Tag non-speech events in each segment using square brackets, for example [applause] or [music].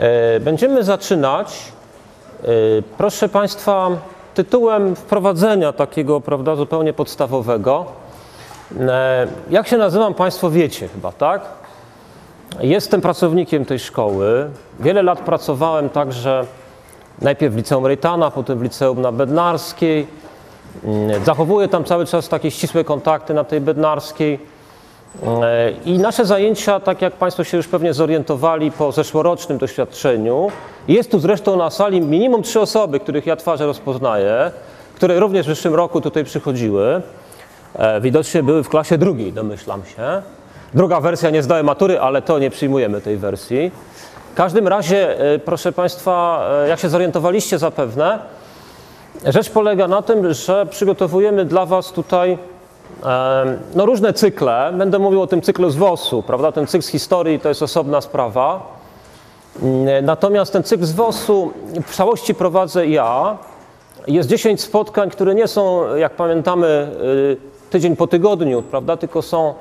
E, Będziemy zaczynać, e, proszę Państwa, tytułem wprowadzenia takiego, prawda, zupełnie podstawowego. E, Jak się nazywam, Państwo wiecie chyba, tak? Jestem pracownikiem tej szkoły. Wiele lat pracowałem także najpierw w liceum Rejtana, potem w liceum na Bednarskiej. Mm, Zachowuję tam cały czas takie ścisłe kontakty na tej Bednarskiej. I nasze zajęcia, tak jak Państwo się już pewnie zorientowali po zeszłorocznym doświadczeniu, jest tu zresztą na sali minimum trzy osoby, których ja twarze rozpoznaję, które również w zeszłym roku tutaj przychodziły. E, Widocznie były w klasie drugiej, domyślam się. Druga wersja nie zdałem matury, ale to nie przyjmujemy tej wersji. W każdym razie, e, proszę Państwa, e, jak się zorientowaliście zapewne, rzecz polega na tym, że przygotowujemy dla Was tutaj no, różne cykle. Będę mówił o tym cyklu z WOS-u, prawda? Ten cykl z historii to jest osobna sprawa. Mm, Natomiast ten cykl z WOS-u w całości prowadzę ja. Jest 10 spotkań, które nie są, jak pamiętamy, y, tydzień po tygodniu, prawda? Tylko są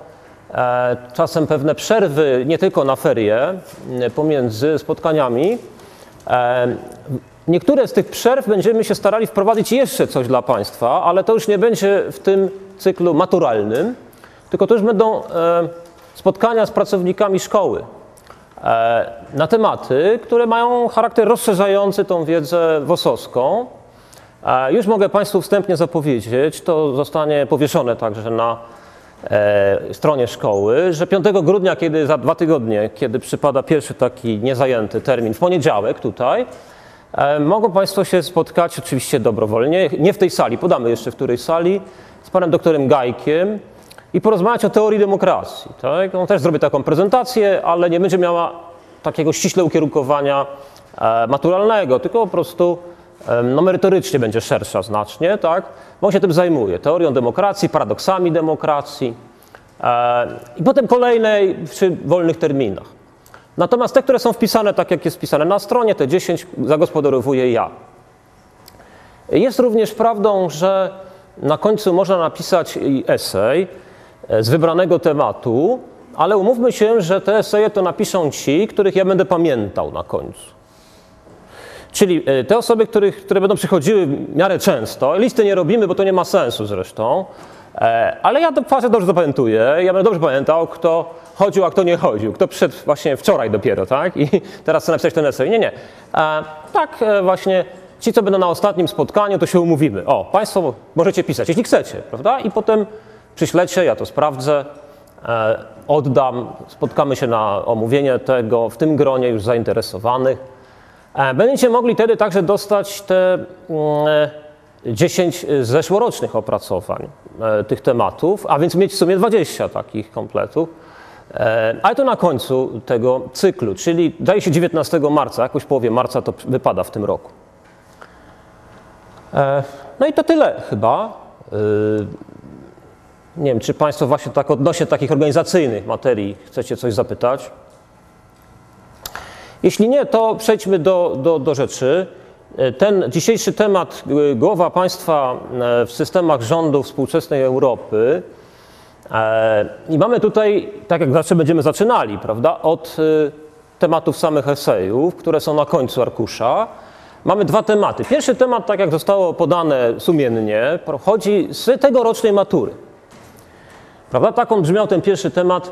e, czasem pewne przerwy, nie tylko na ferie, y, pomiędzy spotkaniami. Niektóre z tych przerw będziemy się starali wprowadzić jeszcze coś dla Państwa, ale to już nie będzie w tym cyklu maturalnym, tylko to już będą e, spotkania z pracownikami szkoły e, na tematy, które mają charakter rozszerzający tą wiedzę wosowską. E, Już mogę Państwu wstępnie zapowiedzieć, to zostanie powieszone także na stronie szkoły, że 5 grudnia, kiedy za dwa tygodnie, kiedy przypada pierwszy taki niezajęty termin, w poniedziałek tutaj, mogą Państwo się spotkać oczywiście dobrowolnie, nie w tej sali, podamy jeszcze w której sali, z panem doktorem Gajkiem i porozmawiać o teorii demokracji. Tak? On też zrobi taką prezentację, ale nie będzie miała takiego ściśle ukierunkowania e, maturalnego, tylko po prostu e, no, merytorycznie będzie szersza znacznie, tak? Bo on się tym zajmuje, teorią demokracji, paradoksami demokracji e, i potem kolejnej przy wolnych terminach. Natomiast te, które są wpisane tak, jak jest wpisane na stronie, te 10 zagospodarowuję ja. Jest również prawdą, że na końcu można napisać esej e, z wybranego tematu, ale umówmy się, że te eseje to napiszą ci, których ja będę pamiętał na końcu. Czyli e, te osoby, których, które będą przychodziły w miarę często, listy nie robimy, bo to nie ma sensu zresztą, e, ale ja to fazę dobrze zapamiętuję, ja będę dobrze pamiętał, kto chodził, a kto nie chodził, kto przyszedł właśnie wczoraj dopiero, tak? I [laughs] teraz chcę napisać ten esej. Nie, nie. Tak właśnie ci, co będą na ostatnim spotkaniu, to się umówimy. O, Państwo możecie pisać, jeśli chcecie, prawda? I potem przyślecie, ja to sprawdzę, e, oddam, spotkamy się na omówienie tego w tym gronie już zainteresowanych. E, Będziecie mogli wtedy także dostać te mm, e, 10 zeszłorocznych opracowań e, tych tematów, a więc mieć w sumie 20 takich kompletów. E, Ale to na końcu tego cyklu, czyli daje się 19 marca, jakoś połowie marca to wypada w tym roku. E, No i to tyle chyba. E, Nie wiem, czy Państwo właśnie tak odnośnie takich organizacyjnych materii chcecie coś zapytać? Jeśli nie, to przejdźmy do, do, do rzeczy. E, Ten dzisiejszy temat, głowa państwa w systemach rządu współczesnej Europy. I mamy tutaj, tak jak zawsze będziemy zaczynali, prawda, od tematów samych esejów, które są na końcu arkusza. Mamy dwa tematy. Pierwszy temat, tak jak zostało podane sumiennie, pochodzi z tegorocznej matury. Prawda? Tak on brzmiał ten pierwszy temat.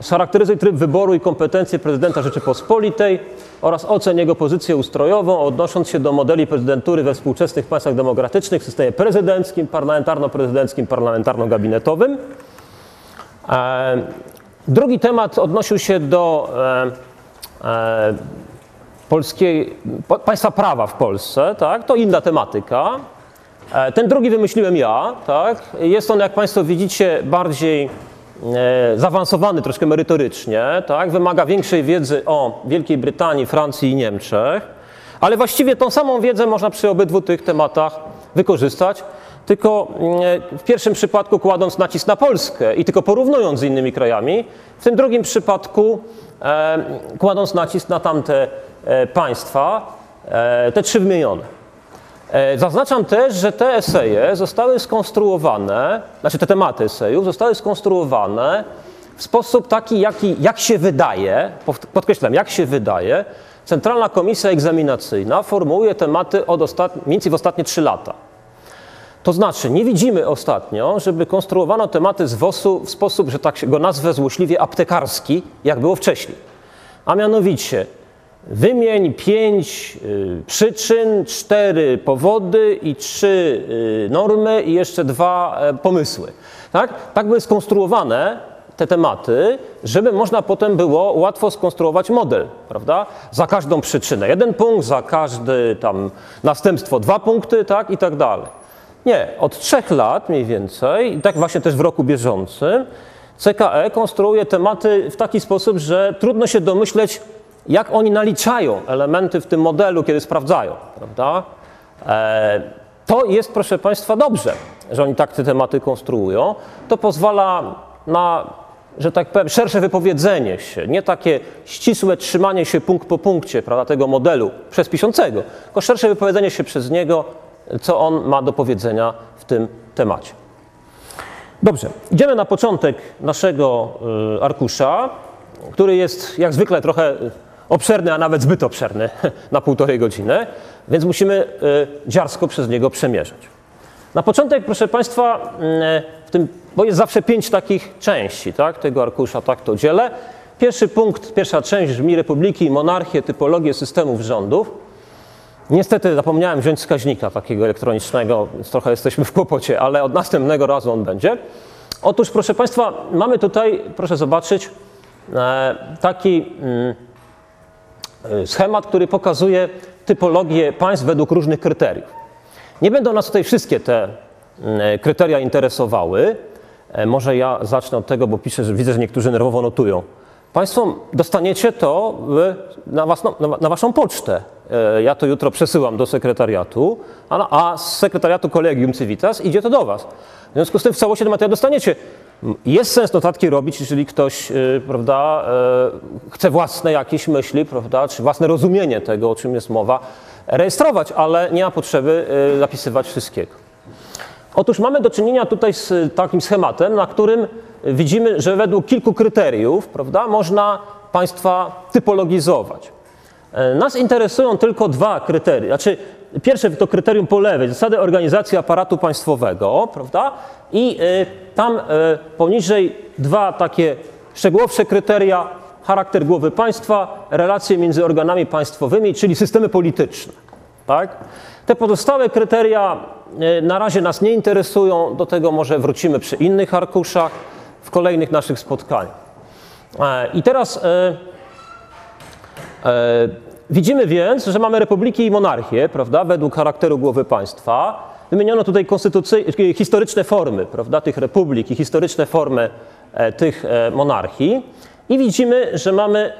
Scharakteryzuj tryb wyboru i kompetencje prezydenta Rzeczypospolitej oraz ocen jego pozycję ustrojową, odnosząc się do modeli prezydentury we współczesnych państwach demokratycznych w systemie prezydenckim, parlamentarno-prezydenckim, parlamentarno-gabinetowym. E, Drugi temat odnosił się do e, e, polskiej, pa- państwa prawa w Polsce, tak? to inna tematyka. E, Ten drugi wymyśliłem ja, tak? Jest on, jak Państwo widzicie, bardziej e, zaawansowany troszkę merytorycznie, tak? Wymaga większej wiedzy o Wielkiej Brytanii, Francji i Niemczech, ale właściwie tą samą wiedzę można przy obydwu tych tematach wykorzystać, tylko mm, w pierwszym przypadku kładąc nacisk na Polskę i tylko porównując z innymi krajami, w tym drugim przypadku e, kładąc nacisk na tamte państwa, e, te trzy wymienione. E, Zaznaczam też, że te eseje zostały skonstruowane, znaczy te tematy esejów zostały skonstruowane w sposób taki, jaki, jak się wydaje, podkreślam, jak się wydaje, Centralna Komisja Egzaminacyjna formułuje tematy od ostat... mniej więcej w ostatnie 3 lata. To znaczy, nie widzimy ostatnio, żeby konstruowano tematy z WOS-u w sposób, że tak go nazwę złośliwie, aptekarski, jak było wcześniej. A mianowicie, wymień pięć y, przyczyn, cztery powody i trzy y, normy i jeszcze dwa y, pomysły. Tak? tak były skonstruowane te tematy, żeby można potem było łatwo skonstruować model, prawda? Za każdą przyczynę jeden punkt, za każdy tam następstwo dwa punkty, tak? I tak dalej. Nie, od trzech lat mniej więcej, i tak właśnie też w roku bieżącym, CKE konstruuje tematy w taki sposób, że trudno się domyśleć, jak oni naliczają elementy w tym modelu, kiedy sprawdzają, prawda? E, to jest, proszę Państwa, dobrze, że oni tak te tematy konstruują. To pozwala na, że tak powiem, szersze wypowiedzenie się, nie takie ścisłe trzymanie się punkt po punkcie prawda, tego modelu przez piszącego, tylko szersze wypowiedzenie się przez niego co on ma do powiedzenia w tym temacie. Dobrze, idziemy na początek naszego y, arkusza, który jest jak zwykle trochę obszerny, a nawet zbyt obszerny [laughs] na półtorej godziny, więc musimy y, dziarsko przez niego przemierzać. Na początek, proszę Państwa, y, w tym, bo jest zawsze pięć takich części tak, tego arkusza, tak to dzielę. Pierwszy punkt, pierwsza część brzmi Republiki i monarchię, typologię systemów rządów. Niestety zapomniałem wziąć wskaźnika takiego elektronicznego, więc trochę jesteśmy w kłopocie, ale od następnego razu on będzie. Otóż, proszę Państwa, mamy tutaj, proszę zobaczyć, e, taki mm, e, schemat, który pokazuje typologię państw według różnych kryteriów. Nie będą nas tutaj wszystkie te mm, kryteria interesowały. E, może ja zacznę od tego, bo piszę, że widzę, że niektórzy nerwowo notują. Państwo dostaniecie to na, własną, na, waszą pocztę. E, ja to jutro przesyłam do sekretariatu, a, a z sekretariatu Kolegium Civitas idzie to do was. W związku z tym w całości ten materiał dostaniecie. Jest sens notatki robić, jeżeli ktoś yy, prawda, yy, chce własne jakieś myśli, prawda, czy własne rozumienie tego, o czym jest mowa, rejestrować, ale nie ma potrzeby yy, zapisywać wszystkiego. Otóż mamy do czynienia tutaj z takim schematem, na którym widzimy, że według kilku kryteriów prawda, można państwa typologizować. Nas interesują tylko dwa kryteria. Znaczy, pierwsze to kryterium po lewej, zasady organizacji aparatu państwowego, prawda? I y, tam y, poniżej dwa takie szczegółowsze kryteria, charakter głowy państwa, relacje między organami państwowymi, czyli systemy polityczne. Tak? Te pozostałe kryteria y, na razie nas nie interesują, do tego może wrócimy przy innych arkuszach w kolejnych naszych spotkaniach. E, I teraz e, widzimy więc, że mamy republiki i monarchię, prawda, według charakteru głowy państwa. Wymieniono tutaj historyczne formy prawda, tych republik i historyczne formy tych monarchii. I widzimy, że mamy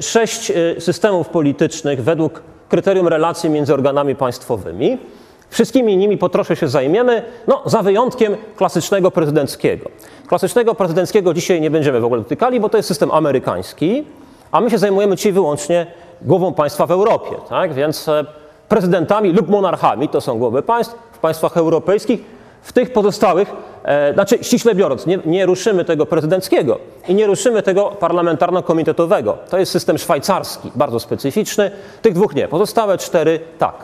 sześć systemów politycznych według kryterium relacji między organami państwowymi. Wszystkimi nimi po trosze się zajmiemy, no, za wyjątkiem klasycznego prezydenckiego. Klasycznego prezydenckiego dzisiaj nie będziemy w ogóle dotykali, bo to jest system amerykański, a my się zajmujemy dzisiaj wyłącznie głową państwa w Europie. Tak? Więc e, prezydentami lub monarchami to są głowy państw w państwach europejskich. W tych pozostałych, e, znaczy ściśle biorąc, nie, nie ruszymy tego prezydenckiego i nie ruszymy tego parlamentarno-komitetowego. To jest system szwajcarski, bardzo specyficzny. Tych dwóch nie. Pozostałe cztery tak.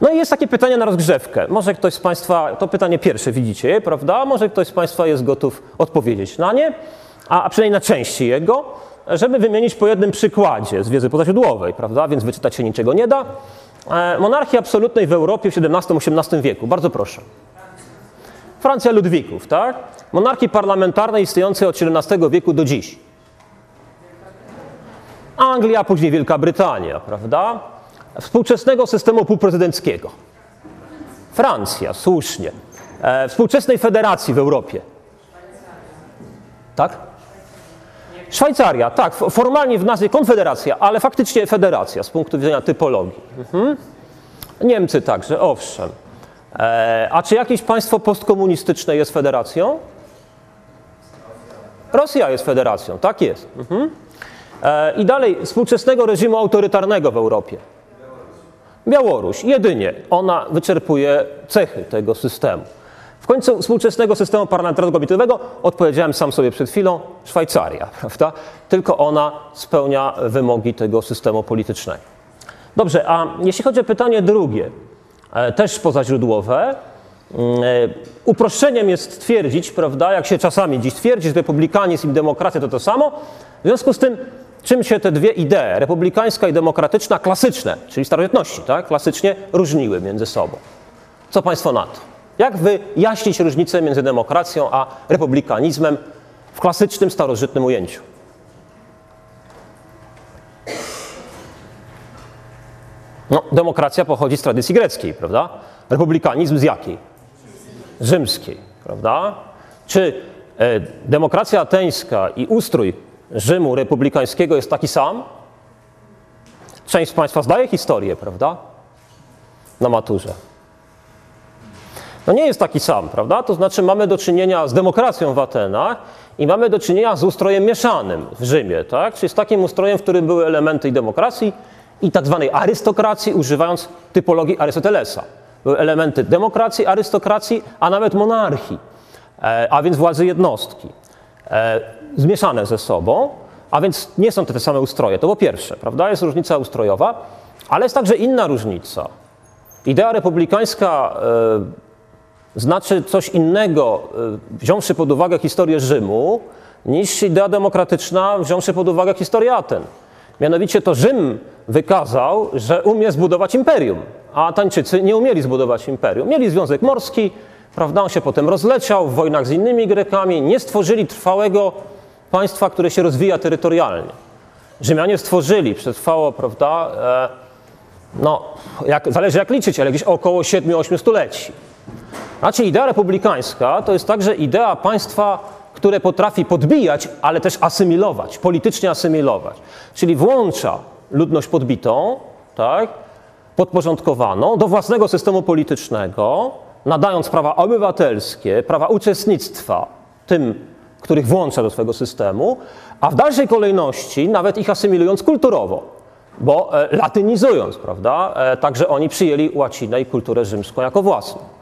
No i jest takie pytanie na rozgrzewkę. Może ktoś z Państwa, to pytanie pierwsze widzicie, prawda? Może ktoś z Państwa jest gotów odpowiedzieć na nie, a, a przynajmniej na części jego, żeby wymienić po jednym przykładzie z wiedzy pozasiodłowej, prawda? Więc wyczytać się niczego nie da. E, monarchii absolutnej w Europie w XVII-XVIII wieku. Bardzo proszę. Francja Ludwików, tak? Monarchii parlamentarnej istniejącej od XVII wieku do dziś. Anglia, później Wielka Brytania, prawda? współczesnego systemu półprezydenckiego. Francja, słusznie. E, współczesnej federacji w Europie. Tak? Szwajcaria, tak, formalnie w nazwie konfederacja, ale faktycznie federacja z punktu widzenia typologii. Mhm. Niemcy także, owszem. E, a czy jakieś państwo postkomunistyczne jest federacją? Rosja jest federacją, tak jest. Mhm. E, I dalej, współczesnego reżimu autorytarnego w Europie. Białoruś, jedynie ona wyczerpuje cechy tego systemu. W końcu współczesnego systemu parlamentarnego komitowego odpowiedziałem sam sobie przed chwilą Szwajcaria, [laughs] prawda? Tylko ona spełnia wymogi tego systemu politycznego. Dobrze, a jeśli chodzi o pytanie drugie, e, też pozaźródłowe, mm, e, uproszczeniem jest twierdzić, prawda, jak się czasami dziś twierdzi, że republikanizm i demokracja to to samo. W związku z tym, czym się te dwie idee, republikańska i demokratyczna, klasyczne, czyli starożytności, tak, klasycznie różniły między sobą. Co Państwo na to? Jak wyjaśnić różnicę między demokracją a republikanizmem w klasycznym, starożytnym ujęciu? No, demokracja pochodzi z tradycji greckiej, prawda? Republikanizm z jakiej? Rzymskiej, prawda? Czy e, demokracja ateńska i ustrój Rzymu republikańskiego jest taki sam? Część z Państwa zdaje historię, prawda? Na maturze. No nie jest taki sam, prawda? To znaczy mamy do czynienia z demokracją w Atenach i mamy do czynienia z ustrojem mieszanym w Rzymie, tak? Czyli z takim ustrojem, w którym były elementy i demokracji i tak zwanej arystokracji, używając typologii Arystotelesa. Były elementy demokracji, arystokracji, a nawet monarchii, e, a więc władzy jednostki, e, zmieszane ze sobą, a więc nie są to te same ustroje. To po pierwsze, prawda? Jest różnica ustrojowa, ale jest także inna różnica. Idea republikańska e, znaczy coś innego, y, wziąwszy pod uwagę historię Rzymu, niż idea demokratyczna, wziąwszy pod uwagę historię Aten. Mianowicie to Rzym wykazał, że umie zbudować imperium, a Atańczycy nie umieli zbudować imperium. Mieli związek morski, prawda, on się potem rozleciał w wojnach z innymi Grekami, nie stworzyli trwałego państwa, które się rozwija terytorialnie. Rzymianie stworzyli, przetrwało, prawda, e, no, jak, zależy jak liczyć, ale jakieś około 7-8 stuleci. Znaczy idea republikańska to jest także idea państwa, które potrafi podbijać, ale też asymilować, politycznie asymilować. Czyli włącza ludność podbitą, tak, podporządkowaną do własnego systemu politycznego, nadając prawa obywatelskie, prawa uczestnictwa tym, których włącza do swojego systemu, a w dalszej kolejności nawet ich asymilując kulturowo, bo e, latynizując, prawda? E, także oni przyjęli łacinę i kulturę rzymską jako własną.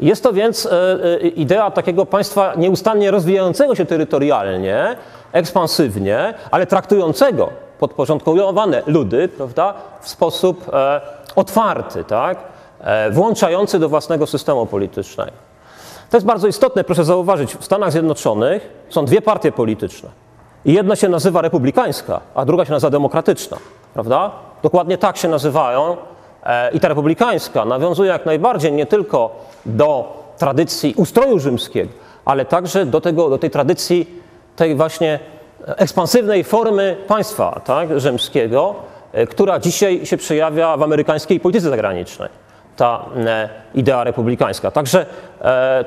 Jest to więc e, e, idea takiego państwa nieustannie rozwijającego się terytorialnie, ekspansywnie, ale traktującego podporządkowane ludy prawda, w sposób e, otwarty, tak, włączający do własnego systemu politycznego. To jest bardzo istotne, proszę zauważyć, w Stanach Zjednoczonych są dwie partie polityczne. I jedna się nazywa republikańska, a druga się nazywa demokratyczna, prawda? Dokładnie tak się nazywają i ta republikańska nawiązuje jak najbardziej nie tylko do tradycji ustroju rzymskiego, ale także do, tego, do tej tradycji tej właśnie ekspansywnej formy państwa tak, rzymskiego, e, która dzisiaj się przejawia w amerykańskiej polityce zagranicznej, ta e, idea republikańska. Także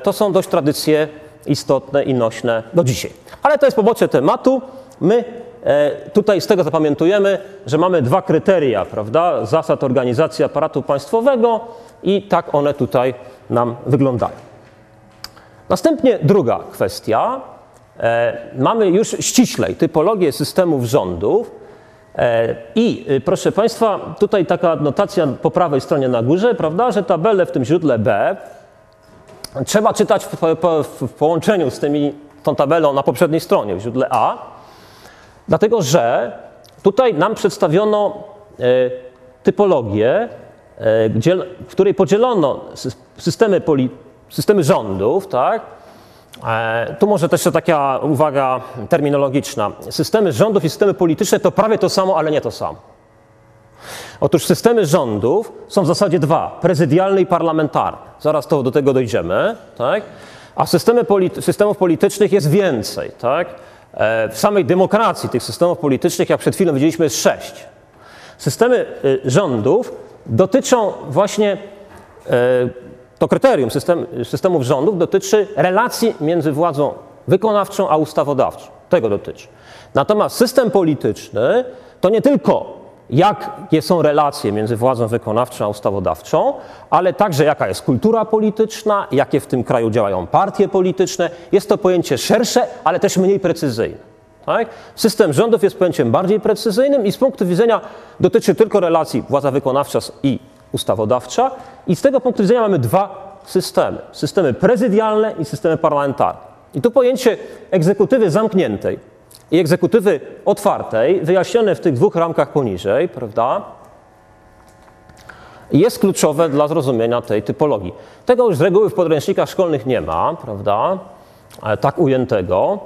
to są dość tradycje istotne i nośne do dzisiaj. Ale to jest pobocze tematu. My E, tutaj z tego zapamiętujemy, że mamy dwa kryteria, prawda, zasad organizacji aparatu państwowego i tak one tutaj nam wyglądają. Następnie druga kwestia. E, mamy już ściślej typologię systemów rządów. E, I proszę Państwa, tutaj taka notacja po prawej stronie na górze, prawda, że tabelę w tym źródle B trzeba czytać w, w, w połączeniu z tymi, tą tabelą na poprzedniej stronie, w źródle A. Dlatego, że tutaj nam przedstawiono e, typologię, e, w której podzielono systemy, poli, systemy rządów, tak? E, tu może też taka uwaga terminologiczna. Systemy rządów i systemy polityczne to prawie to samo, ale nie to samo. Otóż systemy rządów są w zasadzie dwa: prezydialny i parlamentarny. Zaraz to do tego dojdziemy, tak? A systemy polity systemów politycznych jest więcej, tak? E, w samej demokracji tych systemów politycznych, jak przed chwilą widzieliśmy, jest sześć. Systemy y, rządów dotyczą właśnie, e, to kryterium system, systemów rządów dotyczy relacji między władzą wykonawczą a ustawodawczą. Tego dotyczy. Natomiast system polityczny to nie tylko jakie są relacje między władzą wykonawczą a ustawodawczą, ale także jaka jest kultura polityczna, jakie w tym kraju działają partie polityczne. Jest to pojęcie szersze, ale też mniej precyzyjne. Tak? System rządów jest pojęciem bardziej precyzyjnym i z punktu widzenia dotyczy tylko relacji władza wykonawcza i ustawodawcza. I z tego punktu widzenia mamy dwa systemy. Systemy prezydialne i systemy parlamentarne. I tu pojęcie egzekutywy zamkniętej i egzekutywy otwartej, wyjaśnione w tych dwóch ramkach poniżej, prawda, jest kluczowe dla zrozumienia tej typologii. Tego już z reguły w podręcznikach szkolnych nie ma, prawda, tak ujętego.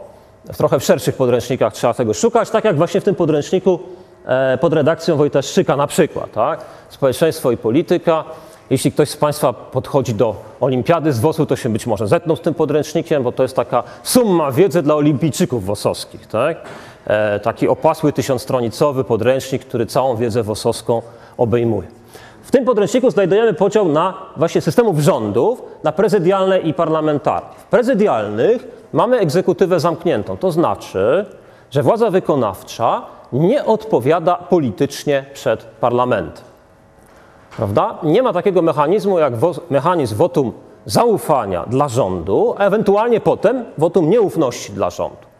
W trochę szerszych podręcznikach trzeba tego szukać, tak jak właśnie w tym podręczniku e, pod redakcją Wojta Szczyka na przykład, tak? Społeczeństwo i polityka. Jeśli ktoś z Państwa podchodzi do olimpiady z WOS-u, to się być może zetną z tym podręcznikiem, bo to jest taka summa wiedzy dla olimpijczyków wosowskich, tak? E, taki opasły tysiącstronicowy podręcznik, który całą wiedzę wosowską obejmuje. W tym podręczniku znajdujemy podział na właśnie systemów rządów, na prezydialne i parlamentarne. W prezydialnych mamy egzekutywę zamkniętą, to znaczy, że władza wykonawcza nie odpowiada politycznie przed parlamentem. Prawda? Nie ma takiego mechanizmu jak mechanizm wotum zaufania dla rządu, a ewentualnie potem wotum nieufności dla rządu.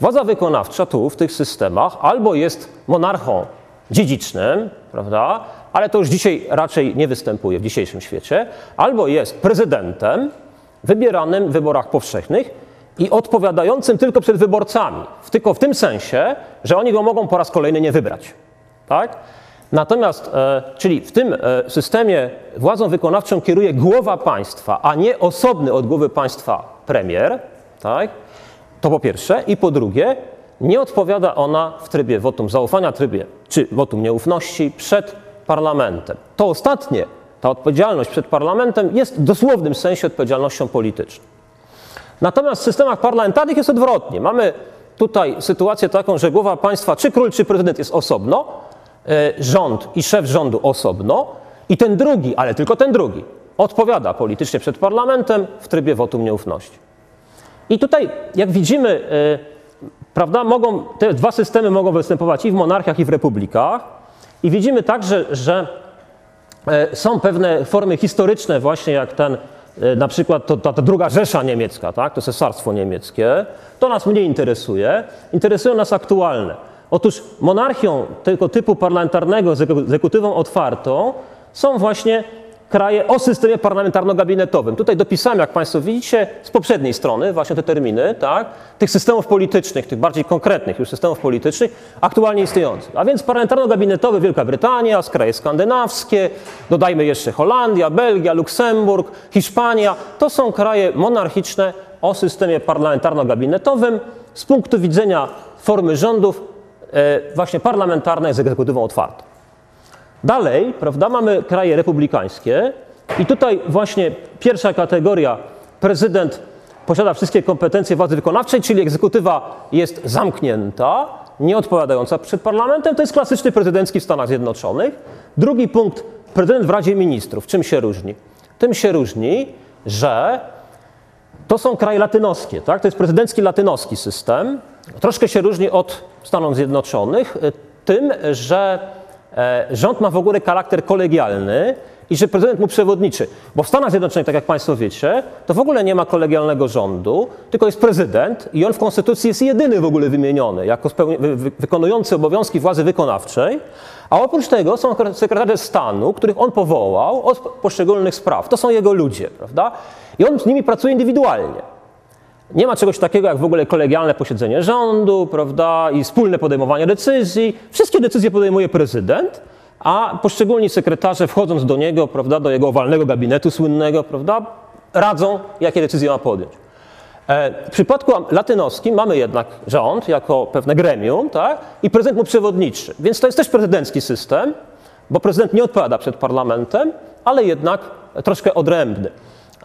Władza wykonawcza tu w tych systemach albo jest monarchą dziedzicznym, prawda? ale to już dzisiaj raczej nie występuje w dzisiejszym świecie, albo jest prezydentem wybieranym w wyborach powszechnych i odpowiadającym tylko przed wyborcami, tylko w tym sensie, że oni go mogą po raz kolejny nie wybrać. Tak? Natomiast, e, czyli w tym e, systemie władzą wykonawczą kieruje głowa państwa, a nie osobny od głowy państwa premier, tak? to po pierwsze. I po drugie, nie odpowiada ona w trybie wotum zaufania, trybie czy wotum nieufności przed parlamentem. To ostatnie, ta odpowiedzialność przed parlamentem jest w dosłownym sensie odpowiedzialnością polityczną. Natomiast w systemach parlamentarnych jest odwrotnie. Mamy tutaj sytuację taką, że głowa państwa, czy król, czy prezydent jest osobno, rząd i szef rządu osobno, i ten drugi, ale tylko ten drugi, odpowiada politycznie przed parlamentem w trybie wotum nieufności. I tutaj, jak widzimy, e, prawda, mogą, te dwa systemy mogą występować i w monarchiach, i w republikach. I widzimy także, że e, są pewne formy historyczne, właśnie jak ten, e, na przykład to, ta, ta druga Rzesza niemiecka, tak? to cesarstwo niemieckie. To nas mniej interesuje. Interesują nas aktualne. Otóż monarchią tego typu parlamentarnego z egzekutywą otwartą są właśnie kraje o systemie parlamentarno-gabinetowym. Tutaj dopisałem, jak Państwo widzicie, z poprzedniej strony właśnie te terminy, tak, tych systemów politycznych, tych bardziej konkretnych już systemów politycznych, aktualnie istniejących. A więc parlamentarno-gabinetowy Wielka Brytania, kraje skandynawskie, dodajmy jeszcze Holandia, Belgia, Luksemburg, Hiszpania. To są kraje monarchiczne o systemie parlamentarno-gabinetowym z punktu widzenia formy rządów właśnie parlamentarnej z egzekutywą otwartą. Dalej, prawda, mamy kraje republikańskie i tutaj właśnie pierwsza kategoria, prezydent posiada wszystkie kompetencje władzy wykonawczej, czyli egzekutywa jest zamknięta, nie odpowiadająca przed parlamentem. To jest klasyczny prezydencki w Stanach Zjednoczonych. Drugi punkt, prezydent w Radzie Ministrów. Czym się różni? Tym się różni, że to są kraje latynoskie, tak? to jest prezydencki latynoski system. Troszkę się różni od Stanów Zjednoczonych tym, że E, rząd ma w ogóle charakter kolegialny i że prezydent mu przewodniczy. Bo w Stanach Zjednoczonych, tak jak Państwo wiecie, to w ogóle nie ma kolegialnego rządu, tylko jest prezydent i on w konstytucji jest jedyny w ogóle wymieniony jako wykonujący obowiązki władzy wykonawczej, a oprócz tego są sekretarze stanu, których on powołał od poszczególnych spraw. To są jego ludzie, prawda? I on z nimi pracuje indywidualnie. Nie ma czegoś takiego jak w ogóle kolegialne posiedzenie rządu, prawda, i wspólne podejmowanie decyzji. Wszystkie decyzje podejmuje prezydent, a poszczególni sekretarze wchodząc do niego, prawda, do jego owalnego gabinetu słynnego, prawda, radzą, jakie decyzje ma podjąć. E, w przypadku latynoskim mamy jednak rząd jako pewne gremium, tak? I prezydent mu przewodniczy. Więc to jest też prezydencki system, bo prezydent nie odpowiada przed parlamentem, ale jednak troszkę odrębny.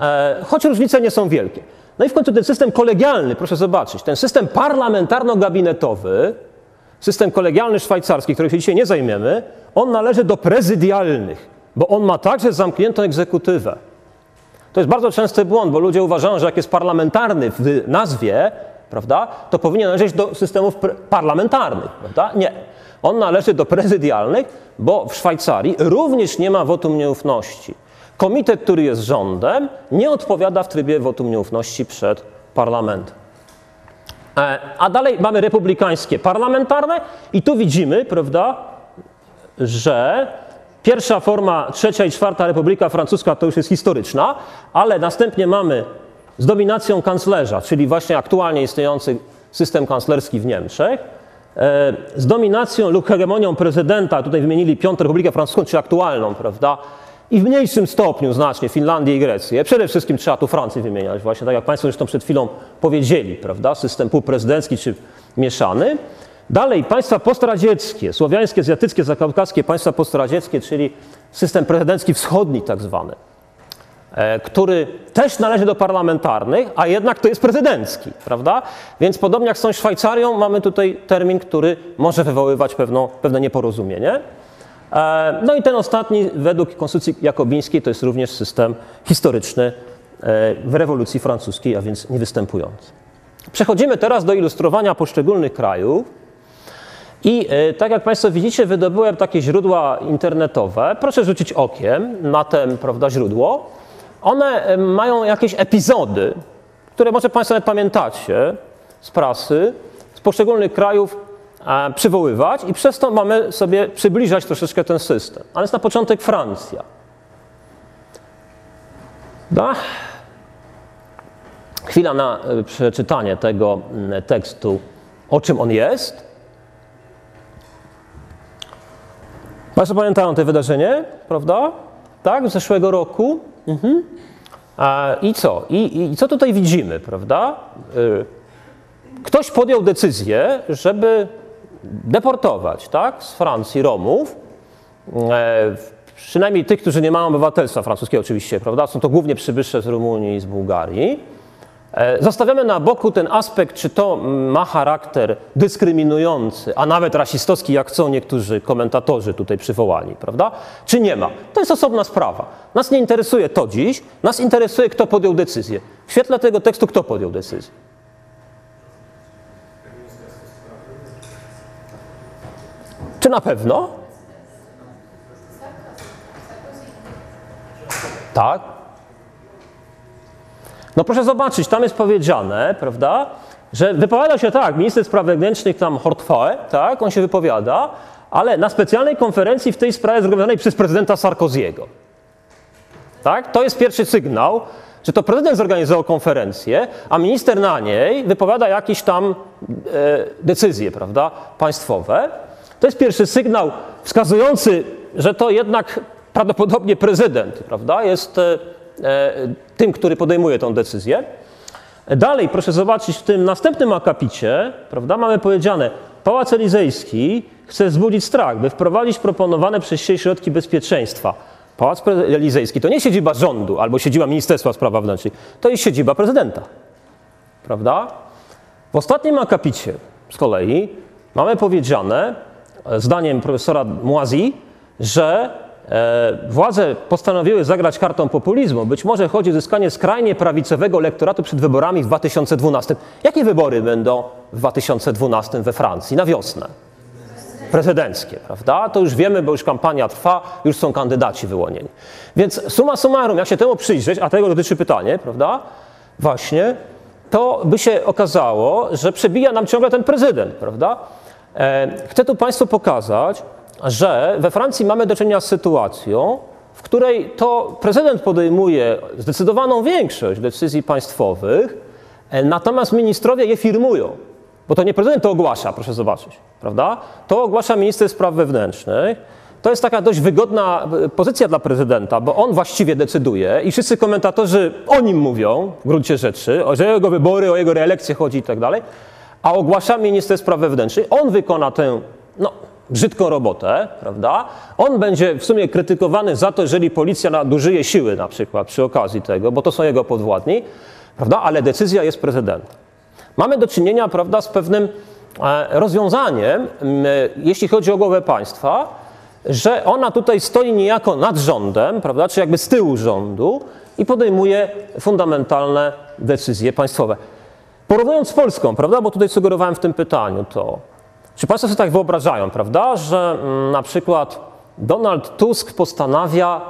E, choć różnice nie są wielkie. No i w końcu ten system kolegialny, proszę zobaczyć, ten system parlamentarno-gabinetowy, system kolegialny szwajcarski, którym się dzisiaj nie zajmiemy, on należy do prezydialnych, bo on ma także zamkniętą egzekutywę. To jest bardzo częsty błąd, bo ludzie uważają, że jak jest parlamentarny w nazwie, prawda, to powinien należeć do systemów parlamentarnych, prawda? Nie. On należy do prezydialnych, bo w Szwajcarii również nie ma wotum nieufności. Komitet, który jest rządem, nie odpowiada w trybie wotum nieufności przed parlamentem. A dalej mamy republikańskie parlamentarne i tu widzimy, prawda, że pierwsza forma, trzecia i czwarta Republika Francuska to już jest historyczna, ale następnie mamy z dominacją kanclerza, czyli właśnie aktualnie istniejący system kanclerski w Niemczech, e, z dominacją lub hegemonią prezydenta, tutaj wymienili Piątą Republikę Francuską, czy aktualną, prawda, i w mniejszym stopniu znacznie Finlandię i Grecję. Przede wszystkim trzeba tu Francję wymieniać, właśnie tak jak Państwo zresztą przed chwilą powiedzieli, prawda? System półprezydencki czy mieszany. Dalej państwa postradzieckie, słowiańskie, azjatyckie, zakaukaskie państwa postradzieckie, czyli system prezydencki wschodni tak zwany, e, który też należy do parlamentarnych, a jednak to jest prezydencki, prawda? Więc podobnie jak z tą Szwajcarią, mamy tutaj termin, który może wywoływać pewną, pewne nieporozumienie. E, no i ten ostatni, według konstytucji jakobińskiej, to jest również system historyczny e, w rewolucji francuskiej, a więc niewystępujący. Przechodzimy teraz do ilustrowania poszczególnych krajów. I e, tak jak Państwo widzicie, wydobyłem takie źródła internetowe. Proszę rzucić okiem na ten prawda, źródło. One mają jakieś epizody, które może Państwo nawet pamiętacie z prasy, z poszczególnych krajów przywoływać i przez to mamy sobie przybliżać troszeczkę ten system. Ale jest na początek Francja. Da? Chwila na e, przeczytanie tego tekstu, o czym on jest. Państwo pamiętają to wydarzenie, prawda? Tak, z zeszłego roku. Mhm. I co? I, I, co tutaj widzimy, prawda? Ktoś podjął decyzję, żeby deportować tak, z Francji Romów, e, przynajmniej tych, którzy nie mają obywatelstwa francuskiego oczywiście, prawda? Są to głównie przybysze z Rumunii i z Bułgarii. E, zostawiamy na boku ten aspekt, czy to ma charakter dyskryminujący, a nawet rasistowski, jak chcą niektórzy komentatorzy tutaj przywołani, prawda? Czy nie ma? To jest osobna sprawa. Nas nie interesuje to dziś, nas interesuje, kto podjął decyzję. W świetle tego tekstu, kto podjął decyzję? Czy na pewno? Tak? No proszę zobaczyć, tam jest powiedziane, prawda, że wypowiada się tak, minister spraw wewnętrznych tam Hortfoe, tak, on się wypowiada, ale na specjalnej konferencji w tej sprawie zorganizowanej przez prezydenta Sarkoziego. Tak? To jest pierwszy sygnał, że to prezydent zorganizował konferencję, a minister na niej wypowiada jakieś tam e, decyzje, prawda, państwowe. To jest pierwszy sygnał wskazujący, że to jednak prawdopodobnie prezydent prawda, jest e, e, tym, który podejmuje tę decyzję. Dalej, proszę zobaczyć, w tym następnym akapicie prawda, mamy powiedziane, Pałac Elizejski chce wzbudzić strach, by wprowadzić proponowane przez siebie środki bezpieczeństwa. Pałac Elizejski to nie siedziba rządu albo siedziba Ministerstwa Spraw Wewnętrznych, to jest siedziba prezydenta. Prawda? W ostatnim akapicie z kolei mamy powiedziane, zdaniem profesora Młazi, że e, władze postanowiły zagrać kartą populizmu. Być może chodzi o uzyskanie skrajnie prawicowego elektoratu przed wyborami w 2012. Jakie wybory będą w 2012 we Francji na wiosnę? Prezydenckie, prawda? To już wiemy, bo już kampania trwa, już są kandydaci wyłonieni. Więc suma summarum, jak się temu przyjrzeć, a tego dotyczy pytanie, prawda? Właśnie, to by się okazało, że przebija nam ciągle ten prezydent, prawda? E, chcę tu Państwu pokazać, że we Francji mamy do czynienia z sytuacją, w której to prezydent podejmuje zdecydowaną większość decyzji państwowych, e, natomiast ministrowie je firmują. Bo to nie prezydent to ogłasza, proszę zobaczyć, prawda? To ogłasza minister spraw wewnętrznych. To jest taka dość wygodna e, pozycja dla prezydenta, bo on właściwie decyduje i wszyscy komentatorzy o nim mówią w gruncie rzeczy, o jego wybory, o jego reelekcję chodzi i tak dalej a ogłasza minister spraw wewnętrznych. On wykona tę no, brzydką robotę, prawda? On będzie w sumie krytykowany za to, jeżeli policja nadużyje siły na przykład przy okazji tego, bo to są jego podwładni, prawda? Ale decyzja jest prezydenta. Mamy do czynienia, prawda, z pewnym e, rozwiązaniem, jeśli chodzi o głowę państwa, że ona tutaj stoi niejako nad rządem, prawda, czy jakby z tyłu rządu i podejmuje fundamentalne decyzje państwowe. Porównując z Polską, prawda, bo tutaj sugerowałem w tym pytaniu to, czy Państwo sobie tak wyobrażają, prawda, że mm, na przykład Donald Tusk postanawia,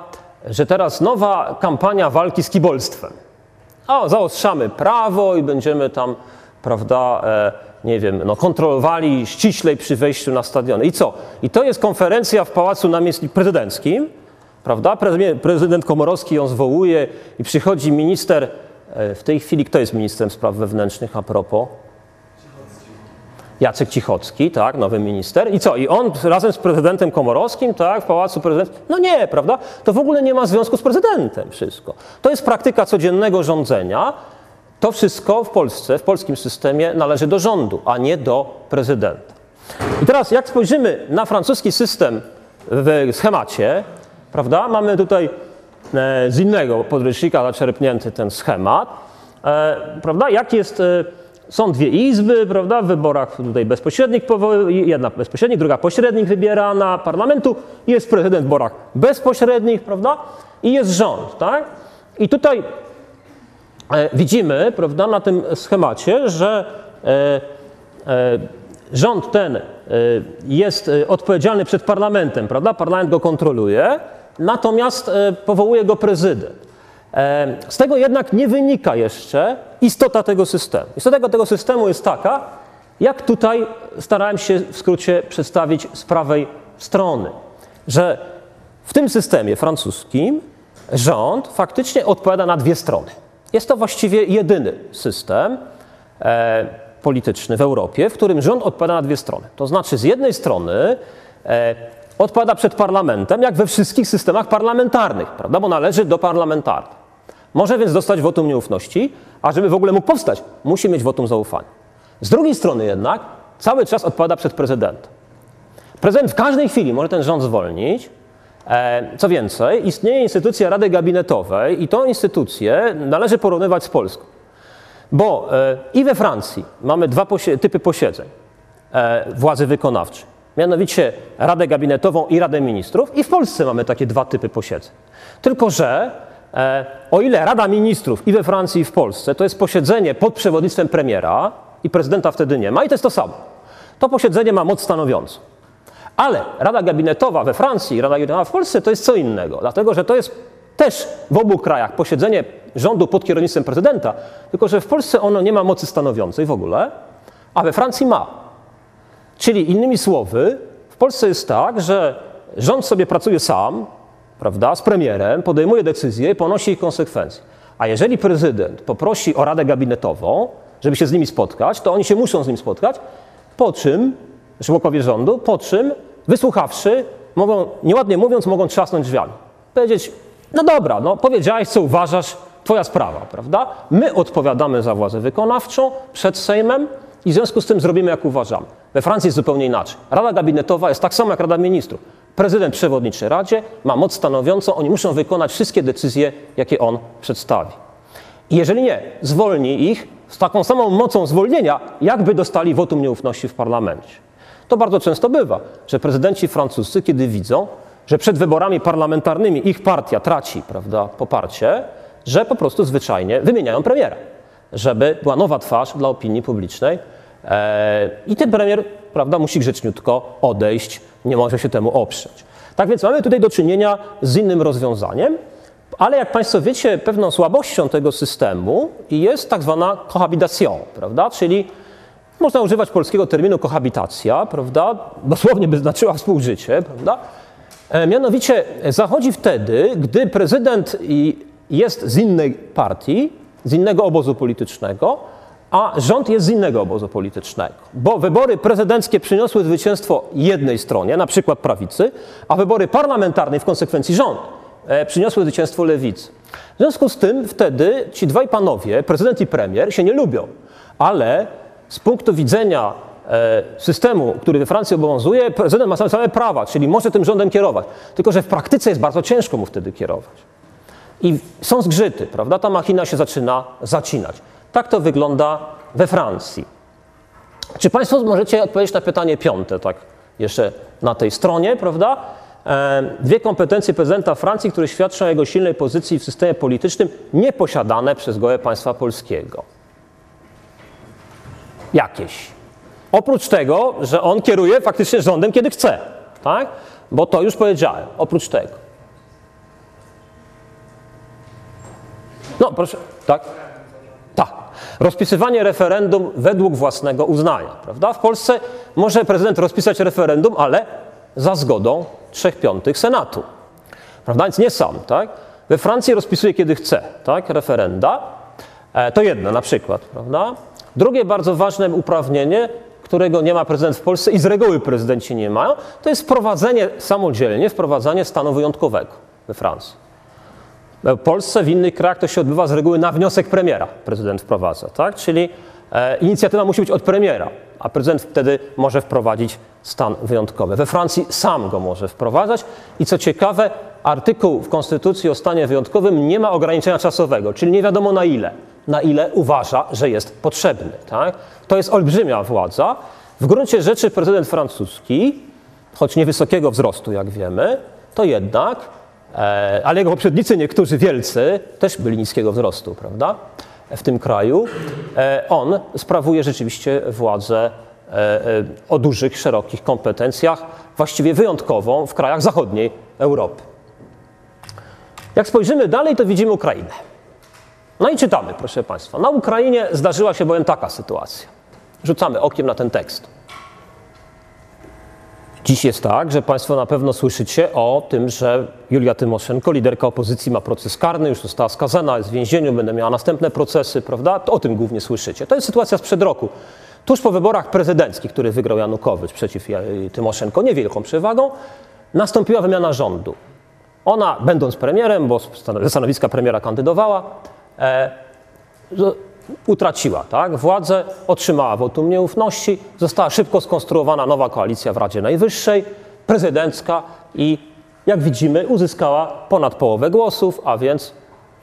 że teraz nowa kampania walki z kibolstwem. O, zaostrzamy prawo i będziemy tam prawda, e, nie wiem, no, kontrolowali ściślej przy wejściu na stadiony. I co? I to jest konferencja w Pałacu Namiestnik Prezydenckim, prawda? Prezydent, Komorowski ją zwołuje i przychodzi minister, w tej chwili kto jest ministrem spraw wewnętrznych a propos? Jacek Cichocki, tak, nowy minister. I co? I on razem z prezydentem Komorowskim, tak, w Pałacu Prezydenckim. No nie, prawda? To w ogóle nie ma związku z prezydentem wszystko. To jest praktyka codziennego rządzenia. To wszystko w Polsce, w polskim systemie należy do rządu, a nie do prezydenta. I teraz jak spojrzymy na francuski system w schemacie, prawda? Mamy tutaj e, z innego podręcznika zaczerpnięty ten schemat, e, prawda? Jak jest e, są dwie izby, prawda, w wyborach tutaj bezpośrednich, jedna bezpośrednich, druga pośrednich wybierana. Parlamentu, jest prezydent w wyborach bezpośrednich, prawda, i jest rząd, tak? I tutaj e, widzimy, prawda, na tym schemacie, że e, e, rząd ten e, jest e, odpowiedzialny przed parlamentem, prawda, parlament go kontroluje, natomiast e, powołuje go prezydent. Z tego jednak nie wynika jeszcze istota tego systemu. Istota tego systemu jest taka, jak tutaj starałem się w skrócie przedstawić z prawej strony, że w tym systemie francuskim rząd faktycznie odpowiada na dwie strony. Jest to właściwie jedyny system e, polityczny w Europie, w którym rząd odpowiada na dwie strony. To znaczy, z jednej strony e, odpowiada przed parlamentem, jak we wszystkich systemach parlamentarnych, prawda? bo należy do parlamentarnych. Może więc dostać wotum nieufności, a żeby w ogóle mógł powstać, musi mieć wotum zaufania. Z drugiej strony jednak cały czas odpowiada przed prezydentem. Prezydent w każdej chwili może ten rząd zwolnić. E, co więcej, istnieje instytucja Rady Gabinetowej i tą instytucję należy porównywać z Polską. Bo e, i we Francji mamy dwa typy posiedzeń e, władzy wykonawczej, mianowicie Radę Gabinetową i Radę Ministrów, i w Polsce mamy takie dwa typy posiedzeń. Tylko, że E, o ile Rada Ministrów i we Francji, i w Polsce to jest posiedzenie pod przewodnictwem premiera i prezydenta wtedy nie ma, i to jest to samo. To posiedzenie ma moc stanowiącą. Ale Rada Gabinetowa we Francji i Rada Gabinetowa w Polsce to jest co innego, dlatego że to jest też w obu krajach posiedzenie rządu pod kierownictwem prezydenta, tylko że w Polsce ono nie ma mocy stanowiącej w ogóle, a we Francji ma. Czyli innymi słowy, w Polsce jest tak, że rząd sobie pracuje sam, prawda, z premierem, podejmuje decyzje i ponosi ich konsekwencje. A jeżeli prezydent poprosi o radę gabinetową, żeby się z nimi spotkać, to oni się muszą z nim spotkać, po czym, członkowie rządu, po czym, wysłuchawszy, mogą, nieładnie mówiąc, mogą trzasnąć drzwiami. Powiedzieć, no dobra, no powiedziałeś, co uważasz, twoja sprawa, prawda? My odpowiadamy za władzę wykonawczą przed Sejmem i w związku z tym zrobimy, jak uważamy. We Francji jest zupełnie inaczej. Rada gabinetowa jest tak samo jak Rada Ministrów. Prezydent przewodniczy Radzie ma moc stanowiącą, oni muszą wykonać wszystkie decyzje, jakie on przedstawi. I jeżeli nie, zwolni ich z taką samą mocą zwolnienia, jakby dostali wotum nieufności w parlamencie. To bardzo często bywa, że prezydenci francuscy, kiedy widzą, że przed wyborami parlamentarnymi ich partia traci prawda, poparcie, że po prostu zwyczajnie wymieniają premiera, żeby była nowa twarz dla opinii publicznej. E, I ten premier prawda, musi grzeczniutko odejść nie może się temu oprzeć. Tak więc mamy tutaj do czynienia z innym rozwiązaniem, ale jak Państwo wiecie, pewną słabością tego systemu jest tak zwana cohabitation, prawda? Czyli można używać polskiego terminu kohabitacja, prawda? Dosłownie by znaczyła współżycie, prawda? E, mianowicie zachodzi wtedy, gdy prezydent jest z innej partii, z innego obozu politycznego, a rząd jest z innego obozu politycznego, bo wybory prezydenckie przyniosły zwycięstwo jednej stronie, na przykład prawicy, a wybory parlamentarne w konsekwencji rząd e, przyniosły zwycięstwo lewicy. W związku z tym wtedy ci dwaj panowie, prezydent i premier, się nie lubią, ale z punktu widzenia e, systemu, który we Francji obowiązuje, prezydent ma same prawa, czyli może tym rządem kierować. Tylko, że w praktyce jest bardzo ciężko mu wtedy kierować. I są zgrzyty, prawda? Ta machina się zaczyna zacinać. Tak to wygląda we Francji. Czy Państwo możecie odpowiedzieć na pytanie piąte, tak jeszcze na tej stronie, prawda? E, dwie kompetencje prezydenta Francji, które świadczą o jego silnej pozycji w systemie politycznym, nieposiadane przez gołe państwa polskiego. Jakieś. Oprócz tego, że on kieruje faktycznie rządem, kiedy chce, tak? Bo to już powiedziałem. Oprócz tego. No, proszę, tak? Tak. Rozpisywanie referendum według własnego uznania, prawda? W Polsce może prezydent rozpisać referendum, ale za zgodą trzech piątych Senatu, prawda? Więc nie sam, tak? We Francji rozpisuje kiedy chce, tak? Referenda. E, to jedno na przykład, prawda? Drugie bardzo ważne uprawnienie, którego nie ma prezydent w Polsce i z reguły prezydenci nie mają, to jest wprowadzenie samodzielnie, wprowadzanie stanu wyjątkowego we Francji. W Polsce, w innych krajach to się odbywa z reguły na wniosek premiera prezydent wprowadza, tak? Czyli e, inicjatywa musi być od premiera, a prezydent wtedy może wprowadzić stan wyjątkowy. We Francji sam go może wprowadzać i co ciekawe, artykuł w Konstytucji o stanie wyjątkowym nie ma ograniczenia czasowego, czyli nie wiadomo na ile, na ile uważa, że jest potrzebny. Tak? To jest olbrzymia władza. W gruncie rzeczy prezydent francuski, choć niewysokiego wzrostu, jak wiemy, to jednak, e, ale jego poprzednicy, niektórzy wielcy, też byli niskiego wzrostu, prawda? W tym kraju, e, on sprawuje rzeczywiście władzę e, e, o dużych, szerokich kompetencjach, właściwie wyjątkową w krajach zachodniej Europy. Jak spojrzymy dalej, to widzimy Ukrainę. No i czytamy, proszę Państwa. Na Ukrainie zdarzyła się bowiem taka sytuacja. Rzucamy okiem na ten tekst. Dziś jest tak, że Państwo na pewno słyszycie o tym, że Julia Tymoszenko, liderka opozycji, ma proces karny, już została skazana, jest w więzieniu, będę miała następne procesy, prawda? To o tym głównie słyszycie. To jest sytuacja sprzed roku. Tuż po wyborach prezydenckich, które wygrał Janukowicz przeciw Tymoszenko, niewielką przewagą, nastąpiła wymiana rządu. Ona, będąc premierem, bo ze stanowiska premiera kandydowała, e, utraciła tak, władzę, otrzymała wotum nieufności, została szybko skonstruowana nowa koalicja w Radzie Najwyższej, prezydencka i jak widzimy uzyskała ponad połowę głosów, a więc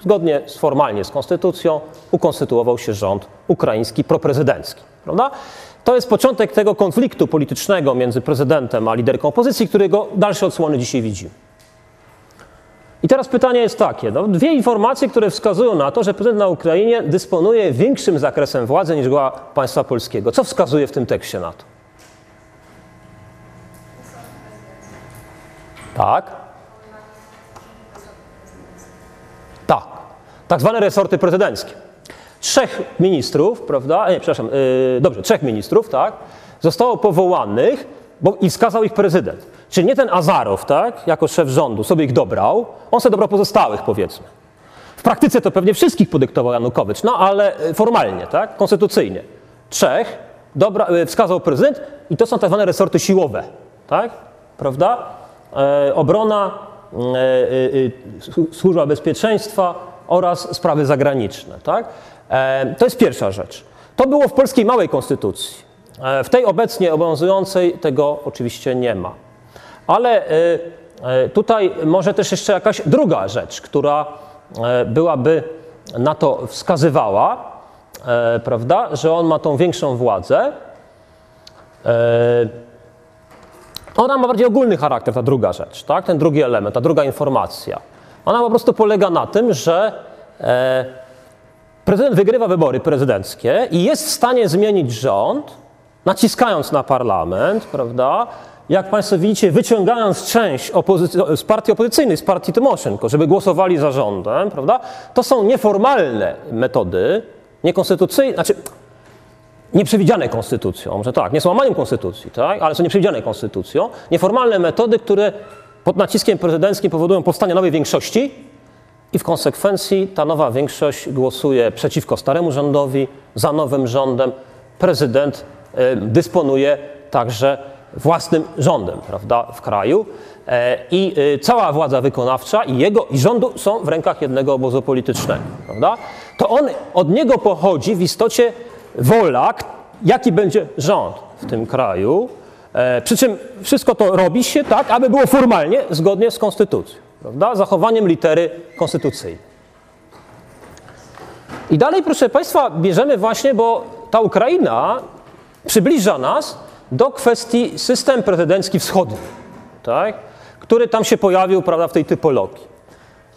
zgodnie z, formalnie z konstytucją ukonstytuował się rząd ukraiński proprezydencki. Prawda? To jest początek tego konfliktu politycznego między prezydentem a liderką opozycji, którego dalsze odsłony dzisiaj widzimy. I teraz pytanie jest takie. No, dwie informacje, które wskazują na to, że prezydent na Ukrainie dysponuje większym zakresem władzy niż była państwa polskiego. Co wskazuje w tym tekście na to? Tak? Tak. Tak zwane resorty prezydenckie. Trzech ministrów, prawda? Nie, przepraszam, yy, dobrze, trzech ministrów, tak? Zostało powołanych bo, i wskazał ich prezydent. Czyli nie ten Azarow, tak, jako szef rządu, sobie ich dobrał, on sobie dobrał pozostałych, powiedzmy. W praktyce to pewnie wszystkich podyktował Janukowicz, no ale e, formalnie, tak, konstytucyjnie. Trzech dobra, e, wskazał prezydent i to są tak zwane resorty siłowe, tak, prawda? E, obrona, e, e, służba bezpieczeństwa oraz sprawy zagraniczne, tak? E, to jest pierwsza rzecz. To było w polskiej małej konstytucji. W tej obecnie obowiązującej tego oczywiście nie ma. Ale y, y, tutaj może też jeszcze jakaś druga rzecz, która byłaby na to wskazywała, prawda, że on ma tą większą władzę. Ona ma bardziej ogólny charakter, ta druga rzecz, tak? ten drugi element, ta druga informacja. Ona po prostu polega na tym, że prezydent wygrywa wybory prezydenckie i jest w stanie zmienić rząd, naciskając na parlament, prawda? jak Państwo widzicie, wyciągając część z partii opozycyjnej, z partii Tymoszenko, żeby głosowali za rządem, prawda? To są nieformalne metody, niekonstytucyjne, znaczy nieprzewidziane konstytucją, może tak, nie są łamaniem konstytucji, tak? ale są nieprzewidziane konstytucją, nieformalne metody, które pod naciskiem prezydenckim powodują powstanie nowej większości i w konsekwencji ta nowa większość głosuje przeciwko staremu rządowi, za nowym rządem. Prezydent dysponuje także własnym rządem prawda, w kraju e, i e, cała władza wykonawcza i jego i rządu są w rękach jednego obozu politycznego. Prawda? To on, od niego pochodzi w istocie wola, jaki będzie rząd w tym kraju, e, przy czym wszystko to robi się tak, aby było formalnie zgodnie z konstytucją, prawda? zachowaniem litery konstytucyjnej. I dalej, proszę Państwa, bierzemy właśnie, bo ta Ukraina przybliża nas do kwestii system prezydencki wschodni, tak? który tam się pojawił prawda, w tej typologii.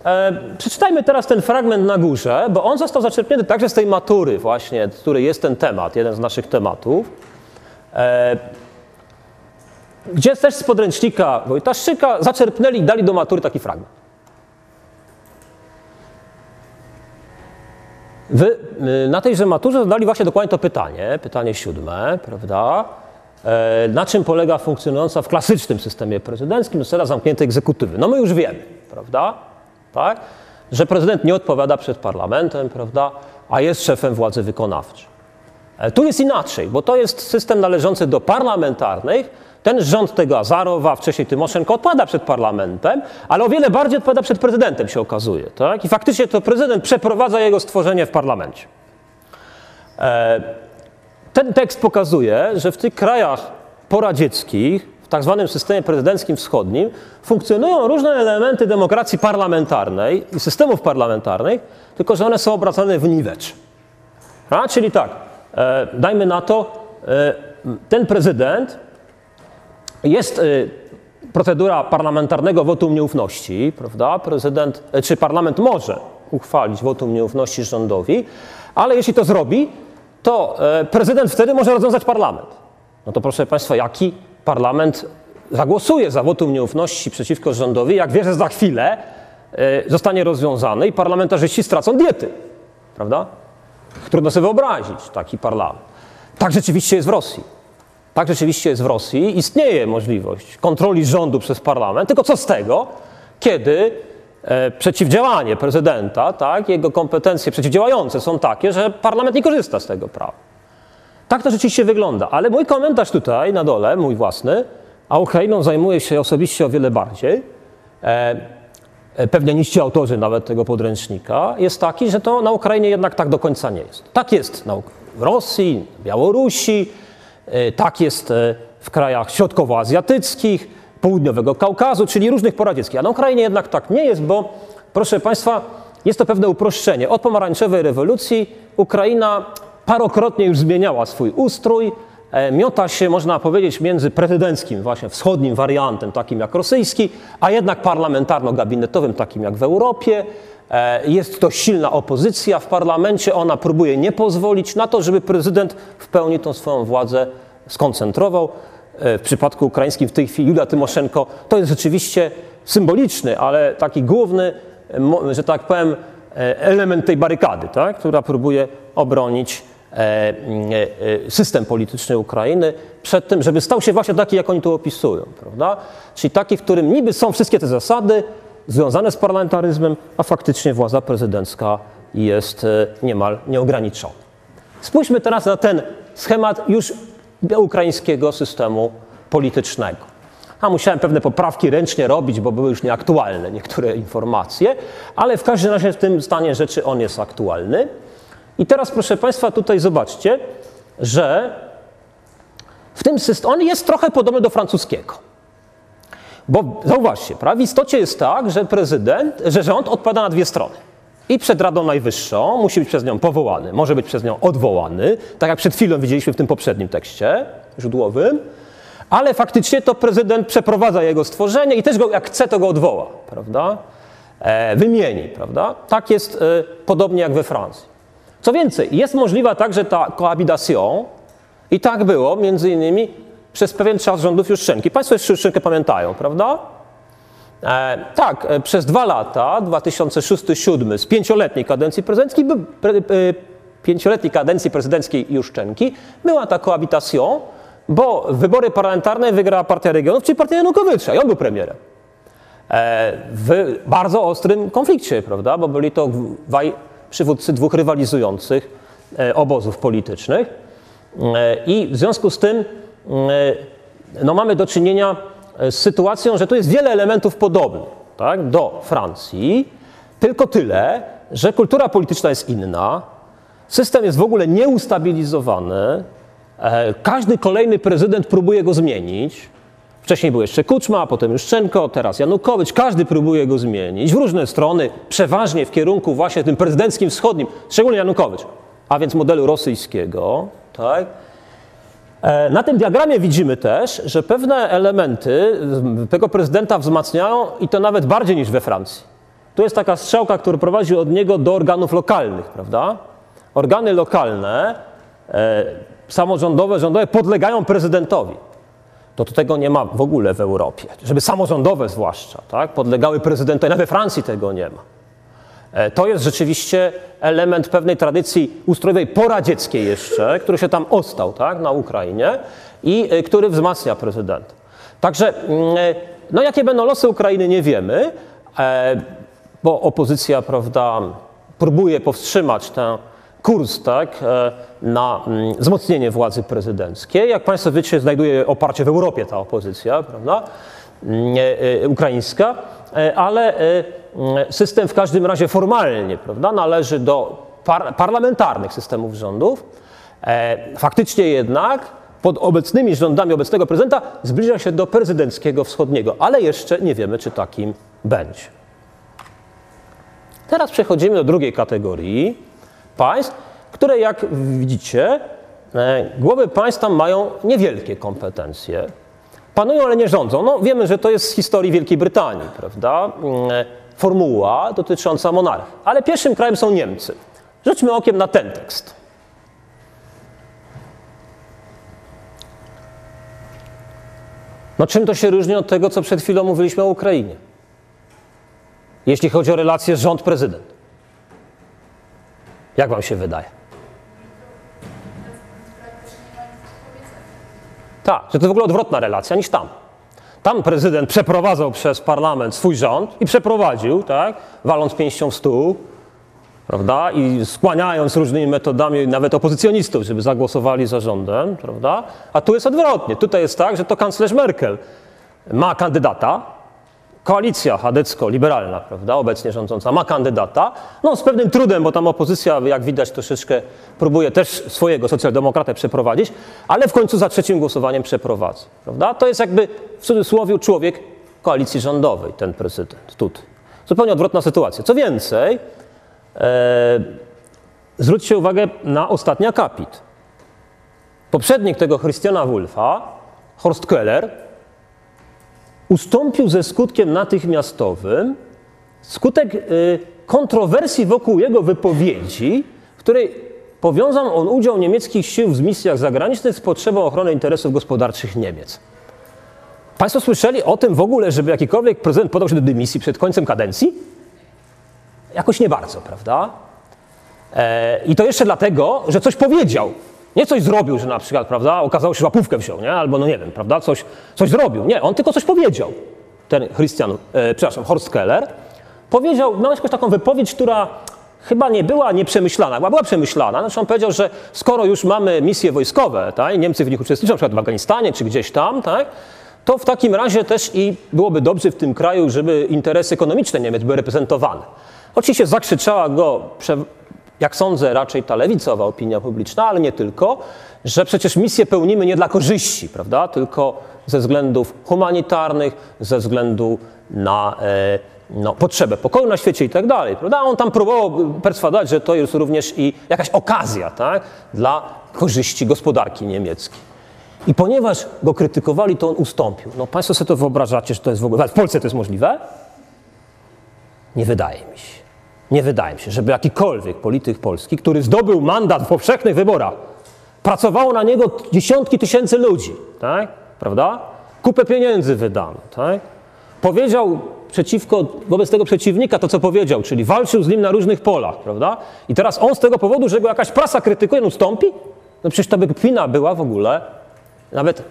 E, przeczytajmy teraz ten fragment na górze, bo on został zaczerpnięty także z tej matury właśnie, który jest ten temat, jeden z naszych tematów. E, gdzie też z podręcznika Wojtaszczyka zaczerpnęli i dali do matury taki fragment. Wy y, na tejże maturze zadali właśnie dokładnie to pytanie, pytanie siódme, prawda? E, na czym polega funkcjonująca w klasycznym systemie prezydenckim sfera zamkniętej egzekutywy? No my już wiemy, prawda? Tak? Że prezydent nie odpowiada przed parlamentem, prawda? A jest szefem władzy wykonawczej. E, tu jest inaczej, bo to jest system należący do parlamentarnych. Ten rząd tego Azarowa, wcześniej Tymoszenko, odpowiada przed parlamentem, ale o wiele bardziej odpowiada przed prezydentem, się okazuje. Tak? I faktycznie to prezydent przeprowadza jego stworzenie w parlamencie. E, ten tekst pokazuje, że w tych krajach poradzieckich, w tak zwanym systemie prezydenckim wschodnim, funkcjonują różne elementy demokracji parlamentarnej i systemów parlamentarnych, tylko że one są obracane w niwecz. A, czyli tak, e, dajmy na to, e, ten prezydent jest e, procedura parlamentarnego wotum nieufności, prawda? Prezydent, e, czy parlament może uchwalić wotum nieufności rządowi, ale jeśli to zrobi, to e, prezydent wtedy może rozwiązać parlament. No to proszę Państwa, jaki parlament zagłosuje za wotum nieufności przeciwko rządowi, jak wie, że za chwilę zostanie rozwiązany i parlamentarzyści stracą diety, prawda? Trudno sobie wyobrazić taki parlament. Tak rzeczywiście jest w Rosji. Tak rzeczywiście jest w Rosji. Istnieje możliwość kontroli rządu przez parlament, tylko co z tego, kiedy E, przeciwdziałanie prezydenta, tak, jego kompetencje przeciwdziałające są takie, że parlament nie korzysta z tego prawa. Tak to rzeczywiście wygląda. Ale mój komentarz tutaj na dole, mój własny, a Ukrainą zajmuje się osobiście o wiele bardziej, e, e, pewnie niż ci autorzy nawet tego podręcznika, jest taki, że to na Ukrainie jednak tak do końca nie jest. Tak jest na, w Rosji, Białorusi, tak jest e, w krajach środkowoazjatyckich, południowego Kaukazu, czyli różnych poradzieckich. A na Ukrainie jednak tak nie jest, bo proszę Państwa, jest to pewne uproszczenie. Od pomarańczowej rewolucji Ukraina parokrotnie już zmieniała swój ustrój, e, miota się, można powiedzieć, między prezydenckim, właśnie wschodnim wariantem, takim jak rosyjski, a jednak parlamentarno-gabinetowym, takim jak w Europie. E, jest to silna opozycja w parlamencie, ona próbuje nie pozwolić na to, żeby prezydent w pełni tą swoją władzę skoncentrował. E, w przypadku ukraińskim w tej chwili Julia Tymoszenko, to jest rzeczywiście symboliczny, ale taki główny, że tak powiem, e, element tej barykady, tak? która próbuje obronić e, system polityczny Ukrainy przed tym, żeby stał się właśnie taki, jak oni to opisują. Prawda? Czyli taki, w którym niby są wszystkie te zasady związane z parlamentaryzmem, a faktycznie władza prezydencka jest niemal nieograniczona. Spójrzmy teraz na ten schemat już ukraińskiego systemu politycznego. A musiałem pewne poprawki ręcznie robić, bo były już nieaktualne niektóre informacje, ale w każdym razie w tym stanie rzeczy on jest aktualny. I teraz, proszę Państwa, tutaj zobaczcie, że w tym systemie on jest trochę podobny do francuskiego. Bo zauważcie, prawda? w istocie jest tak, że prezydent, że rząd odpada na dwie strony i przed Radą Najwyższą musi być przez nią powołany, może być przez nią odwołany, tak jak przed chwilą widzieliśmy w tym poprzednim tekście źródłowym, ale faktycznie to prezydent przeprowadza jego stworzenie i też go, jak chce, to go odwoła, prawda? E, wymieni, prawda? Tak jest e, podobnie jak we Francji. Co więcej, jest możliwa także ta cohabitation i tak było między innymi przez pewien czas rządów Juszczenki. Państwo jeszcze Juszczenkę pamiętają, prawda? E, tak, e, przez dwa lata, 2006-2007, z pięcioletniej kadencji prezydenckiej, pre, e, pięcioletniej kadencji prezydenckiej Juszczenki, była ta cohabitation, bo wybory parlamentarne wygrała Partia Regionów, czyli Partia Janukowycza i on był premierem. E, w bardzo ostrym konflikcie, prawda, bo byli to dwaj przywódcy dwóch rywalizujących e, obozów politycznych e, i w związku z tym no, mamy do czynienia z sytuacją, że tu jest wiele elementów podobnych tak, do Francji, tylko tyle, że kultura polityczna jest inna, system jest w ogóle nieustabilizowany, e, każdy kolejny prezydent próbuje go zmienić. Wcześniej był jeszcze Kuczma, potem Juszczenko, teraz Janukowicz. Każdy próbuje go zmienić w różne strony, przeważnie w kierunku właśnie tym prezydenckim wschodnim, szczególnie Janukowicz, a więc modelu rosyjskiego. Tak? E, na tym diagramie widzimy też, że pewne elementy tego prezydenta wzmacniają i to nawet bardziej niż we Francji. Tu jest taka strzałka, która prowadzi od niego do organów lokalnych, prawda? Organy lokalne, e, samorządowe, rządowe podlegają prezydentowi. To, to tego nie ma w ogóle w Europie. Żeby samorządowe zwłaszcza, tak? Podlegały prezydentowi. Nawet we Francji tego nie ma. E, to jest rzeczywiście element pewnej tradycji ustrojowej poradzieckiej jeszcze, który się tam ostał tak, na Ukrainie i e, który wzmacnia prezydenta. Także, mm, e, no jakie będą losy Ukrainy, nie wiemy, bo opozycja, prawda, próbuje powstrzymać ten kurs tak, na mm, wzmocnienie władzy prezydenckiej. Jak Państwo wiecie, znajduje oparcie w Europie ta opozycja, prawda, ukraińska, ale system w każdym razie formalnie prawda, należy do par parlamentarnych systemów rządów. E, faktycznie jednak pod obecnymi rządami obecnego prezydenta zbliża się do prezydenckiego wschodniego, ale jeszcze nie wiemy, czy takim będzie. Teraz przechodzimy do drugiej kategorii państw, które jak widzicie, e, głowy państw tam mają niewielkie kompetencje. Panują, ale nie rządzą. No, wiemy, że to jest z historii Wielkiej Brytanii, prawda? Mm, formuła dotycząca monarchii. Ale pierwszym krajem są Niemcy. Rzućmy okiem na ten tekst. No czym to się różni od tego, co przed chwilą mówiliśmy o Ukrainie? Jeśli chodzi o relacje rząd-prezydent. Jak wam się wydaje? Tak, że to w ogóle odwrotna relacja niż tam. Tam prezydent przeprowadzał przez parlament swój rząd i przeprowadził, tak, waląc pięścią w stół, prawda, i skłaniając różnymi metodami nawet opozycjonistów, żeby zagłosowali za rządem, prawda, a tu jest odwrotnie. Tutaj jest tak, że to kanclerz Merkel ma kandydata, koalicja chadecko-liberalna, prawda, obecnie rządząca, ma kandydata, no z pewnym trudem, bo tam opozycja, jak widać, troszeczkę próbuje też swojego socjaldemokratę przeprowadzić, ale w końcu za trzecim głosowaniem przeprowadza, prawda. To jest jakby w cudzysłowie człowiek koalicji rządowej, ten prezydent, tutaj. Zupełnie odwrotna sytuacja. Co więcej, e, zwróćcie uwagę na ostatni akapit. Poprzednik tego Christiana Wulfa, Horst Keller, ustąpił ze skutkiem natychmiastowym skutek y, kontrowersji wokół jego wypowiedzi, w której powiązał on udział niemieckich sił w misjach zagranicznych z potrzebą ochrony interesów gospodarczych Niemiec. Państwo słyszeli o tym w ogóle, żeby jakikolwiek prezydent podał się do dymisji przed końcem kadencji? Jakoś nie bardzo, prawda? E, I to jeszcze dlatego, że coś powiedział. Nie coś zrobił, że na przykład, prawda, okazało się, że łapówkę wziął, nie? Albo, no nie wiem, prawda, coś, coś zrobił. Nie, on tylko coś powiedział. Ten Christian, e, przepraszam, Horst Keller powiedział, miał jakąś taką wypowiedź, która chyba nie była nieprzemyślana, była, była przemyślana. Znaczy on powiedział, że skoro już mamy misje wojskowe, tak, Niemcy w nich uczestniczą, na przykład w Afganistanie czy gdzieś tam, tak, to w takim razie też i byłoby dobrze w tym kraju, żeby interesy ekonomiczne Niemiec były reprezentowane. Oczywiście zakrzyczała go jak sądzę, raczej ta lewicowa opinia publiczna, ale nie tylko, że przecież misję pełnimy nie dla korzyści, prawda, tylko ze względów humanitarnych, ze względu na e, no, potrzebę pokoju na świecie i tak dalej. Prawda? On tam próbował perswadować, że to jest również i jakaś okazja tak, dla korzyści gospodarki niemieckiej. I ponieważ go krytykowali, to on ustąpił. No Państwo sobie to wyobrażacie, że to jest w ogóle... W Polsce to jest możliwe? Nie wydaje mi się. Nie wydaje mi się, żeby jakikolwiek polityk polski, który zdobył mandat w powszechnych wyborach, pracowało na niego dziesiątki tysięcy ludzi, tak? Prawda? Kupę pieniędzy wydano, tak? Powiedział przeciwko, wobec tego przeciwnika to, co powiedział, czyli walczył z nim na różnych polach, prawda? I teraz on z tego powodu, że go jakaś prasa krytykuje, ustąpi? No przecież to by kpina była w ogóle nawet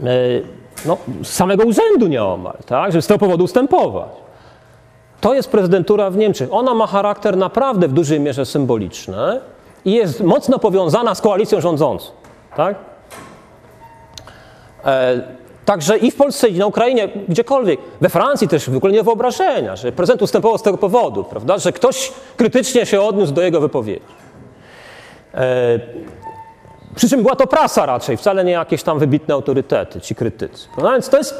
yy, no, z samego urzędu nieomal, tak? Żeby z tego powodu ustępować. To jest prezydentura w Niemczech. Ona ma charakter naprawdę w dużej mierze symboliczny i jest mocno powiązana z koalicją rządzącą. Tak? E, także i w Polsce, i na Ukrainie, gdziekolwiek. We Francji też w ogóle nie wyobrażenia, że prezydent ustępował z tego powodu, prawda? że ktoś krytycznie się odniósł do jego wypowiedzi. E, przy czym była to prasa raczej, wcale nie jakieś tam wybitne autorytety, ci krytycy. Prawda? Więc to jest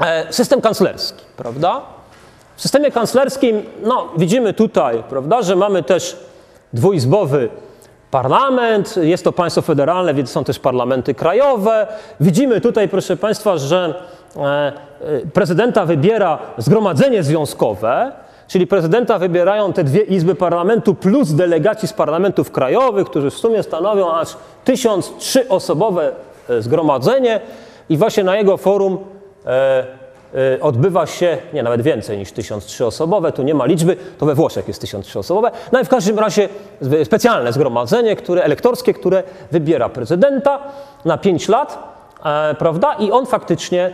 e, system kanclerski, prawda? W systemie kanclerskim, no, widzimy tutaj, prawda, że mamy też dwuizbowy parlament, jest to państwo federalne, więc są też parlamenty krajowe. Widzimy tutaj, proszę Państwa, że e, e, prezydenta wybiera zgromadzenie związkowe, czyli prezydenta wybierają te dwie izby parlamentu plus delegaci z parlamentów krajowych, którzy w sumie stanowią aż 1003 osobowe e, zgromadzenie i właśnie na jego forum odbywa się, nie nawet więcej niż 1003 osobowe, tu nie ma liczby, to we Włoszech jest 1003 osobowe. No i w każdym razie specjalne zgromadzenie, które, elektorskie, które wybiera prezydenta na 5 lat, e, prawda? I on faktycznie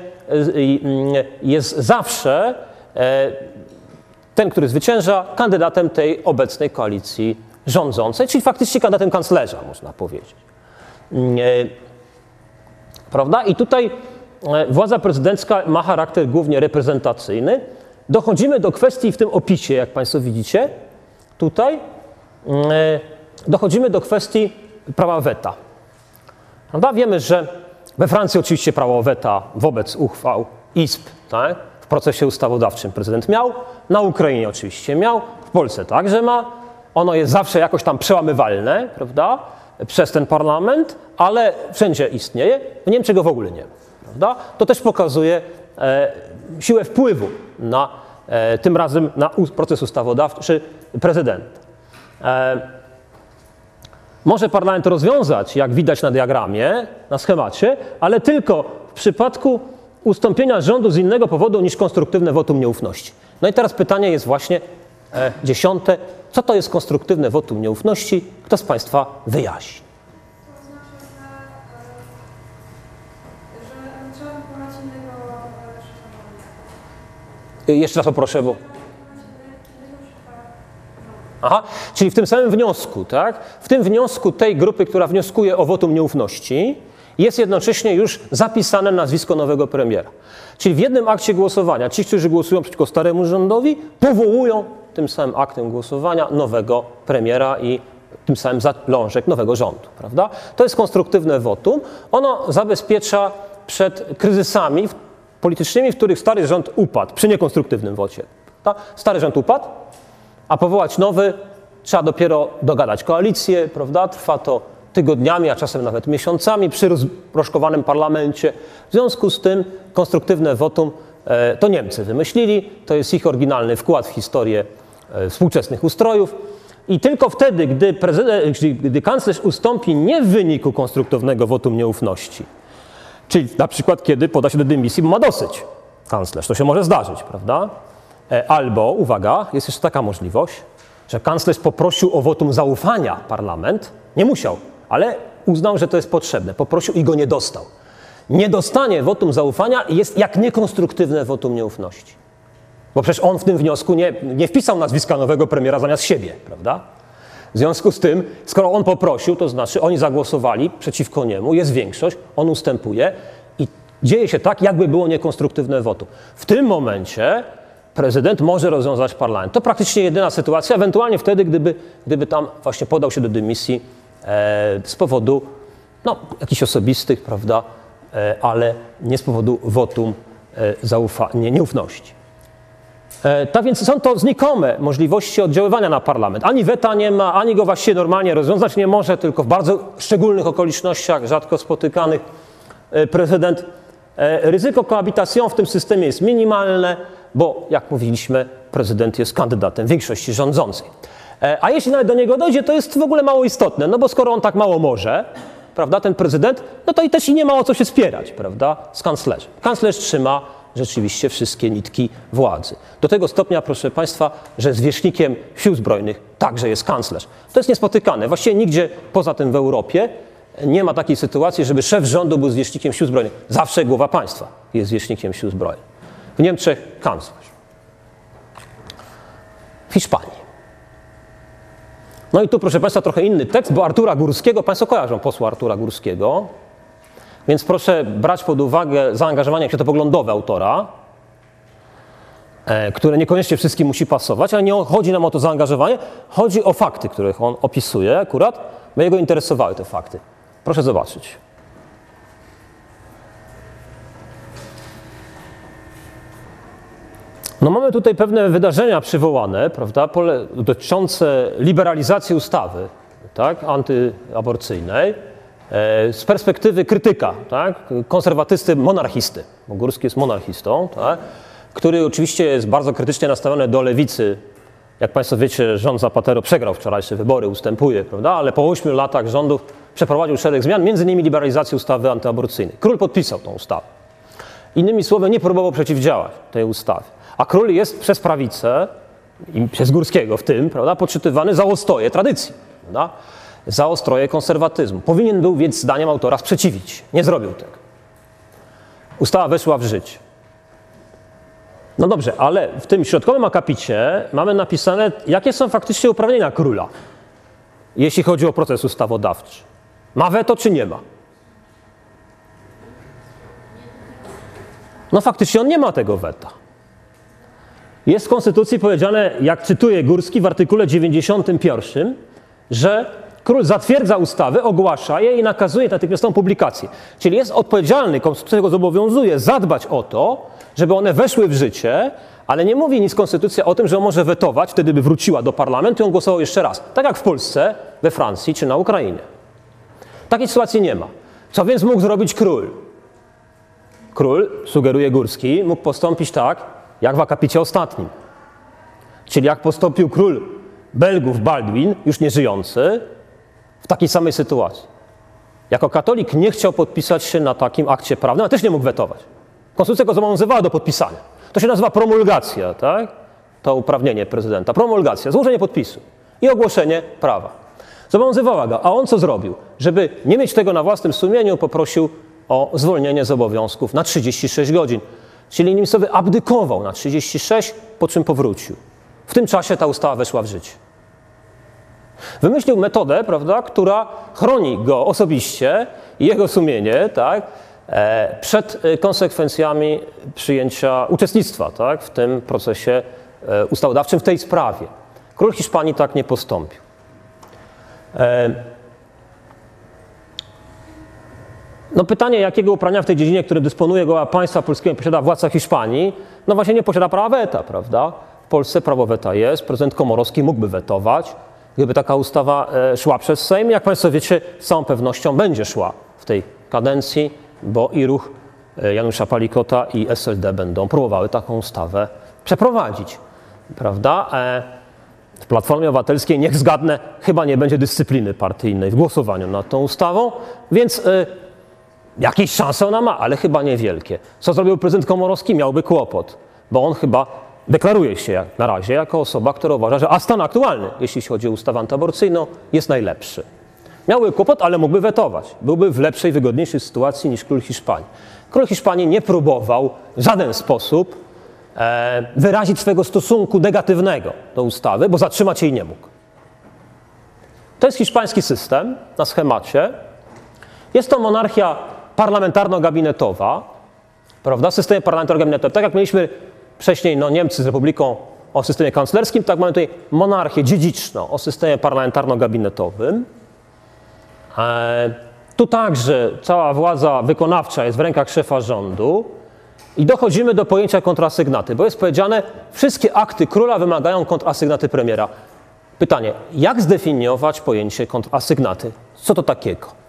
i, mm, jest zawsze e, ten, który zwycięża, kandydatem tej obecnej koalicji rządzącej, czyli faktycznie kandydatem kanclerza, można powiedzieć. Mm, e, Prawda? I tutaj władza prezydencka ma charakter głównie reprezentacyjny. Dochodzimy do kwestii w tym opisie, jak Państwo widzicie, tutaj, e, dochodzimy do kwestii prawa weta. Prawda? Wiemy, że we Francji oczywiście prawo weta wobec uchwał izb tak? w procesie ustawodawczym prezydent miał, na Ukrainie oczywiście miał, w Polsce także ma. Ono jest zawsze jakoś tam przełamywalne, prawda? Przez ten parlament, ale wszędzie istnieje. W Niemczech go w ogóle nie ma, prawda? To też pokazuje e, siłę wpływu na, e, tym razem na proces ustawodawczy prezydenta. E, może parlament rozwiązać, jak widać na diagramie, na schemacie, ale tylko w przypadku ustąpienia rządu z innego powodu niż konstruktywne wotum nieufności. No i teraz pytanie jest właśnie e, dziesiąte. Co to jest konstruktywne wotum nieufności? Kto z Państwa wyjaśni? Jeszcze raz poproszę, bo... Aha, czyli w tym samym wniosku, tak? W tym wniosku tej grupy, która wnioskuje o wotum nieufności, jest jednocześnie już zapisane nazwisko nowego premiera. Czyli w jednym akcie głosowania ci, którzy głosują przeciwko staremu rządowi, powołują tym samym aktem głosowania nowego premiera i tym samym zalążek nowego rządu, prawda? To jest konstruktywne wotum. Ono zabezpiecza przed kryzysami politycznymi, w których stary rząd upadł, przy niekonstruktywnym wocie. Stary rząd upadł, a powołać nowy trzeba dopiero dogadać koalicję, prawda? Trwa to tygodniami, a czasem nawet miesiącami przy rozproszkowanym parlamencie. W związku z tym konstruktywne wotum e, to Niemcy wymyślili, to jest ich oryginalny wkład w historię e, współczesnych ustrojów. I tylko wtedy, gdy, prezydent, gdy- gdy kanclerz ustąpi nie w wyniku konstruktywnego wotum nieufności, Czyli na przykład, kiedy poda się do dymisji, bo ma dosyć kanclerz. To się może zdarzyć, prawda? E, Albo, uwaga, jest jeszcze taka możliwość, że kanclerz poprosił o wotum zaufania parlament. Nie musiał, ale uznał, że to jest potrzebne. Poprosił i go nie dostał. Niedostanie wotum zaufania jest jak niekonstruktywne wotum nieufności. Bo przecież on w tym wniosku nie, nie wpisał nazwiska nowego premiera zamiast siebie, prawda? W związku z tym, skoro on poprosił, to znaczy oni zagłosowali przeciwko niemu, jest większość, on ustępuje i dzieje się tak, jakby było niekonstruktywne wotum. W tym momencie prezydent może rozwiązać parlament. To praktycznie jedyna sytuacja, ewentualnie wtedy, gdyby, gdyby tam właśnie podał się do dymisji e, z powodu no, jakichś osobistych, prawda, e, ale nie z powodu wotum e, zaufa- nie, nieufności. E, Tak więc są to znikome możliwości oddziaływania na parlament. Ani weta nie ma, ani go właściwie normalnie rozwiązać nie może, tylko w bardzo szczególnych okolicznościach, rzadko spotykanych, e, prezydent. e, Ryzyko koabitacji w tym systemie jest minimalne, bo jak mówiliśmy, prezydent jest kandydatem większości rządzącej. A jeśli nawet do niego dojdzie, to jest w ogóle mało istotne, no bo skoro on tak mało może, prawda, ten prezydent, no to i też i nie ma o co się spierać, prawda, z kanclerzem. Kanclerz trzyma rzeczywiście wszystkie nitki władzy. Do tego stopnia, proszę Państwa, że zwierzchnikiem sił zbrojnych także jest kanclerz. To jest niespotykane. Właściwie nigdzie poza tym w Europie nie ma takiej sytuacji, żeby szef rządu był zwierzchnikiem sił zbrojnych. Zawsze głowa państwa jest zwierzchnikiem sił zbrojnych. W Niemczech kanclerz. W Hiszpanii. No i tu, proszę Państwa, trochę inny tekst, bo Artura Górskiego, Państwo kojarzą posła Artura Górskiego, więc proszę brać pod uwagę zaangażowanie światopoglądowe autora, e, które niekoniecznie wszystkim musi pasować, ale nie chodzi nam o to zaangażowanie, chodzi o fakty, których on opisuje akurat, bo jego interesowały te fakty. Proszę zobaczyć. No mamy tutaj pewne wydarzenia przywołane, prawda, dotyczące liberalizacji ustawy, tak, antyaborcyjnej, z perspektywy krytyka, tak, konserwatysty, monarchisty, Górski jest monarchistą, tak, który oczywiście jest bardzo krytycznie nastawiony do lewicy. Jak Państwo wiecie, rząd Zapatero przegrał wczorajsze wybory, ustępuje, prawda, ale po ośmiu latach rządów przeprowadził szereg zmian, między innymi liberalizację ustawy antyaborcyjnej. Król podpisał tą ustawę. Innymi słowy, nie próbował przeciwdziałać tej ustawie. A król jest przez prawicę, i przez Górskiego w tym, prawda, podczytywany za ostoje tradycji, prawda, za ostroje konserwatyzmu. Powinien był więc zdaniem autora sprzeciwić. Nie zrobił tego. Ustawa weszła w życie. No dobrze, ale w tym środkowym akapicie mamy napisane, jakie są faktycznie uprawnienia króla, jeśli chodzi o proces ustawodawczy. Ma weto czy nie ma? No faktycznie on nie ma tego weta. Jest w Konstytucji powiedziane, jak cytuje Górski w artykule 91, że król zatwierdza ustawy, ogłasza je i nakazuje natychmiastową publikację. Czyli jest odpowiedzialny, Konstytucja go zobowiązuje zadbać o to, żeby one weszły w życie, ale nie mówi nic Konstytucja o tym, że on może wetować, wtedy by wróciła do parlamentu i on głosował jeszcze raz. Tak jak w Polsce, we Francji czy na Ukrainie. Takiej sytuacji nie ma. Co więc mógł zrobić król? Król, sugeruje Górski, mógł postąpić tak, jak w akapicie ostatnim. Czyli jak postąpił król Belgów Baldwin, już nieżyjący, w takiej samej sytuacji. Jako katolik nie chciał podpisać się na takim akcie prawnym, ale też nie mógł wetować. Konstytucja go zobowiązywała do podpisania. To się nazywa promulgacja, tak? To uprawnienie prezydenta. Promulgacja, złożenie podpisu i ogłoszenie prawa. Zobowiązywała go. A on co zrobił? Żeby nie mieć tego na własnym sumieniu, poprosił o zwolnienie z obowiązków na 36 godzin. Czyli innymi słowy, abdykował na 36, po czym powrócił. W tym czasie ta ustawa weszła w życie. Wymyślił metodę, prawda, która chroni go osobiście i jego sumienie, tak, e, przed e, konsekwencjami przyjęcia uczestnictwa tak, w tym procesie e, ustawodawczym, w tej sprawie. Król Hiszpanii tak nie postąpił. No pytanie, jakiego uprawnienia w tej dziedzinie, którym dysponuje go państwa polskiego, posiada władca Hiszpanii, no właśnie nie posiada prawa weta, prawda? W Polsce prawo weta jest, prezydent Komorowski mógłby wetować, gdyby taka ustawa e, szła przez Sejm. Jak Państwo wiecie, z całą pewnością będzie szła w tej kadencji, bo i ruch e, Janusza Palikota i SLD będą próbowały taką ustawę przeprowadzić, prawda? E, w Platformie Obywatelskiej, niech zgadnę, chyba nie będzie dyscypliny partyjnej w głosowaniu nad tą ustawą, więc Jakieś szanse ona ma, ale chyba niewielkie. Co zrobił prezydent Komorowski? Miałby kłopot, bo on chyba deklaruje się na razie jako osoba, która uważa, że a stan aktualny, jeśli chodzi o ustawę antyaborcyjną, jest najlepszy. Miałby kłopot, ale mógłby wetować. Byłby w lepszej, wygodniejszej sytuacji niż król Hiszpanii. Król Hiszpanii nie próbował w żaden sposób e, wyrazić swojego stosunku negatywnego do ustawy, bo zatrzymać jej nie mógł. To jest hiszpański system na schemacie. Jest to monarchia parlamentarno-gabinetowa, prawda, systemie parlamentarno-gabinetowym. Tak jak mieliśmy wcześniej no, Niemcy z Republiką o systemie kanclerskim, tak mamy tutaj monarchię dziedziczną o systemie parlamentarno-gabinetowym. E, tu także cała władza wykonawcza jest w rękach szefa rządu i dochodzimy do pojęcia kontrasygnaty, bo jest powiedziane, wszystkie akty króla wymagają kontrasygnaty premiera. Pytanie, jak zdefiniować pojęcie kontrasygnaty? Co to takiego?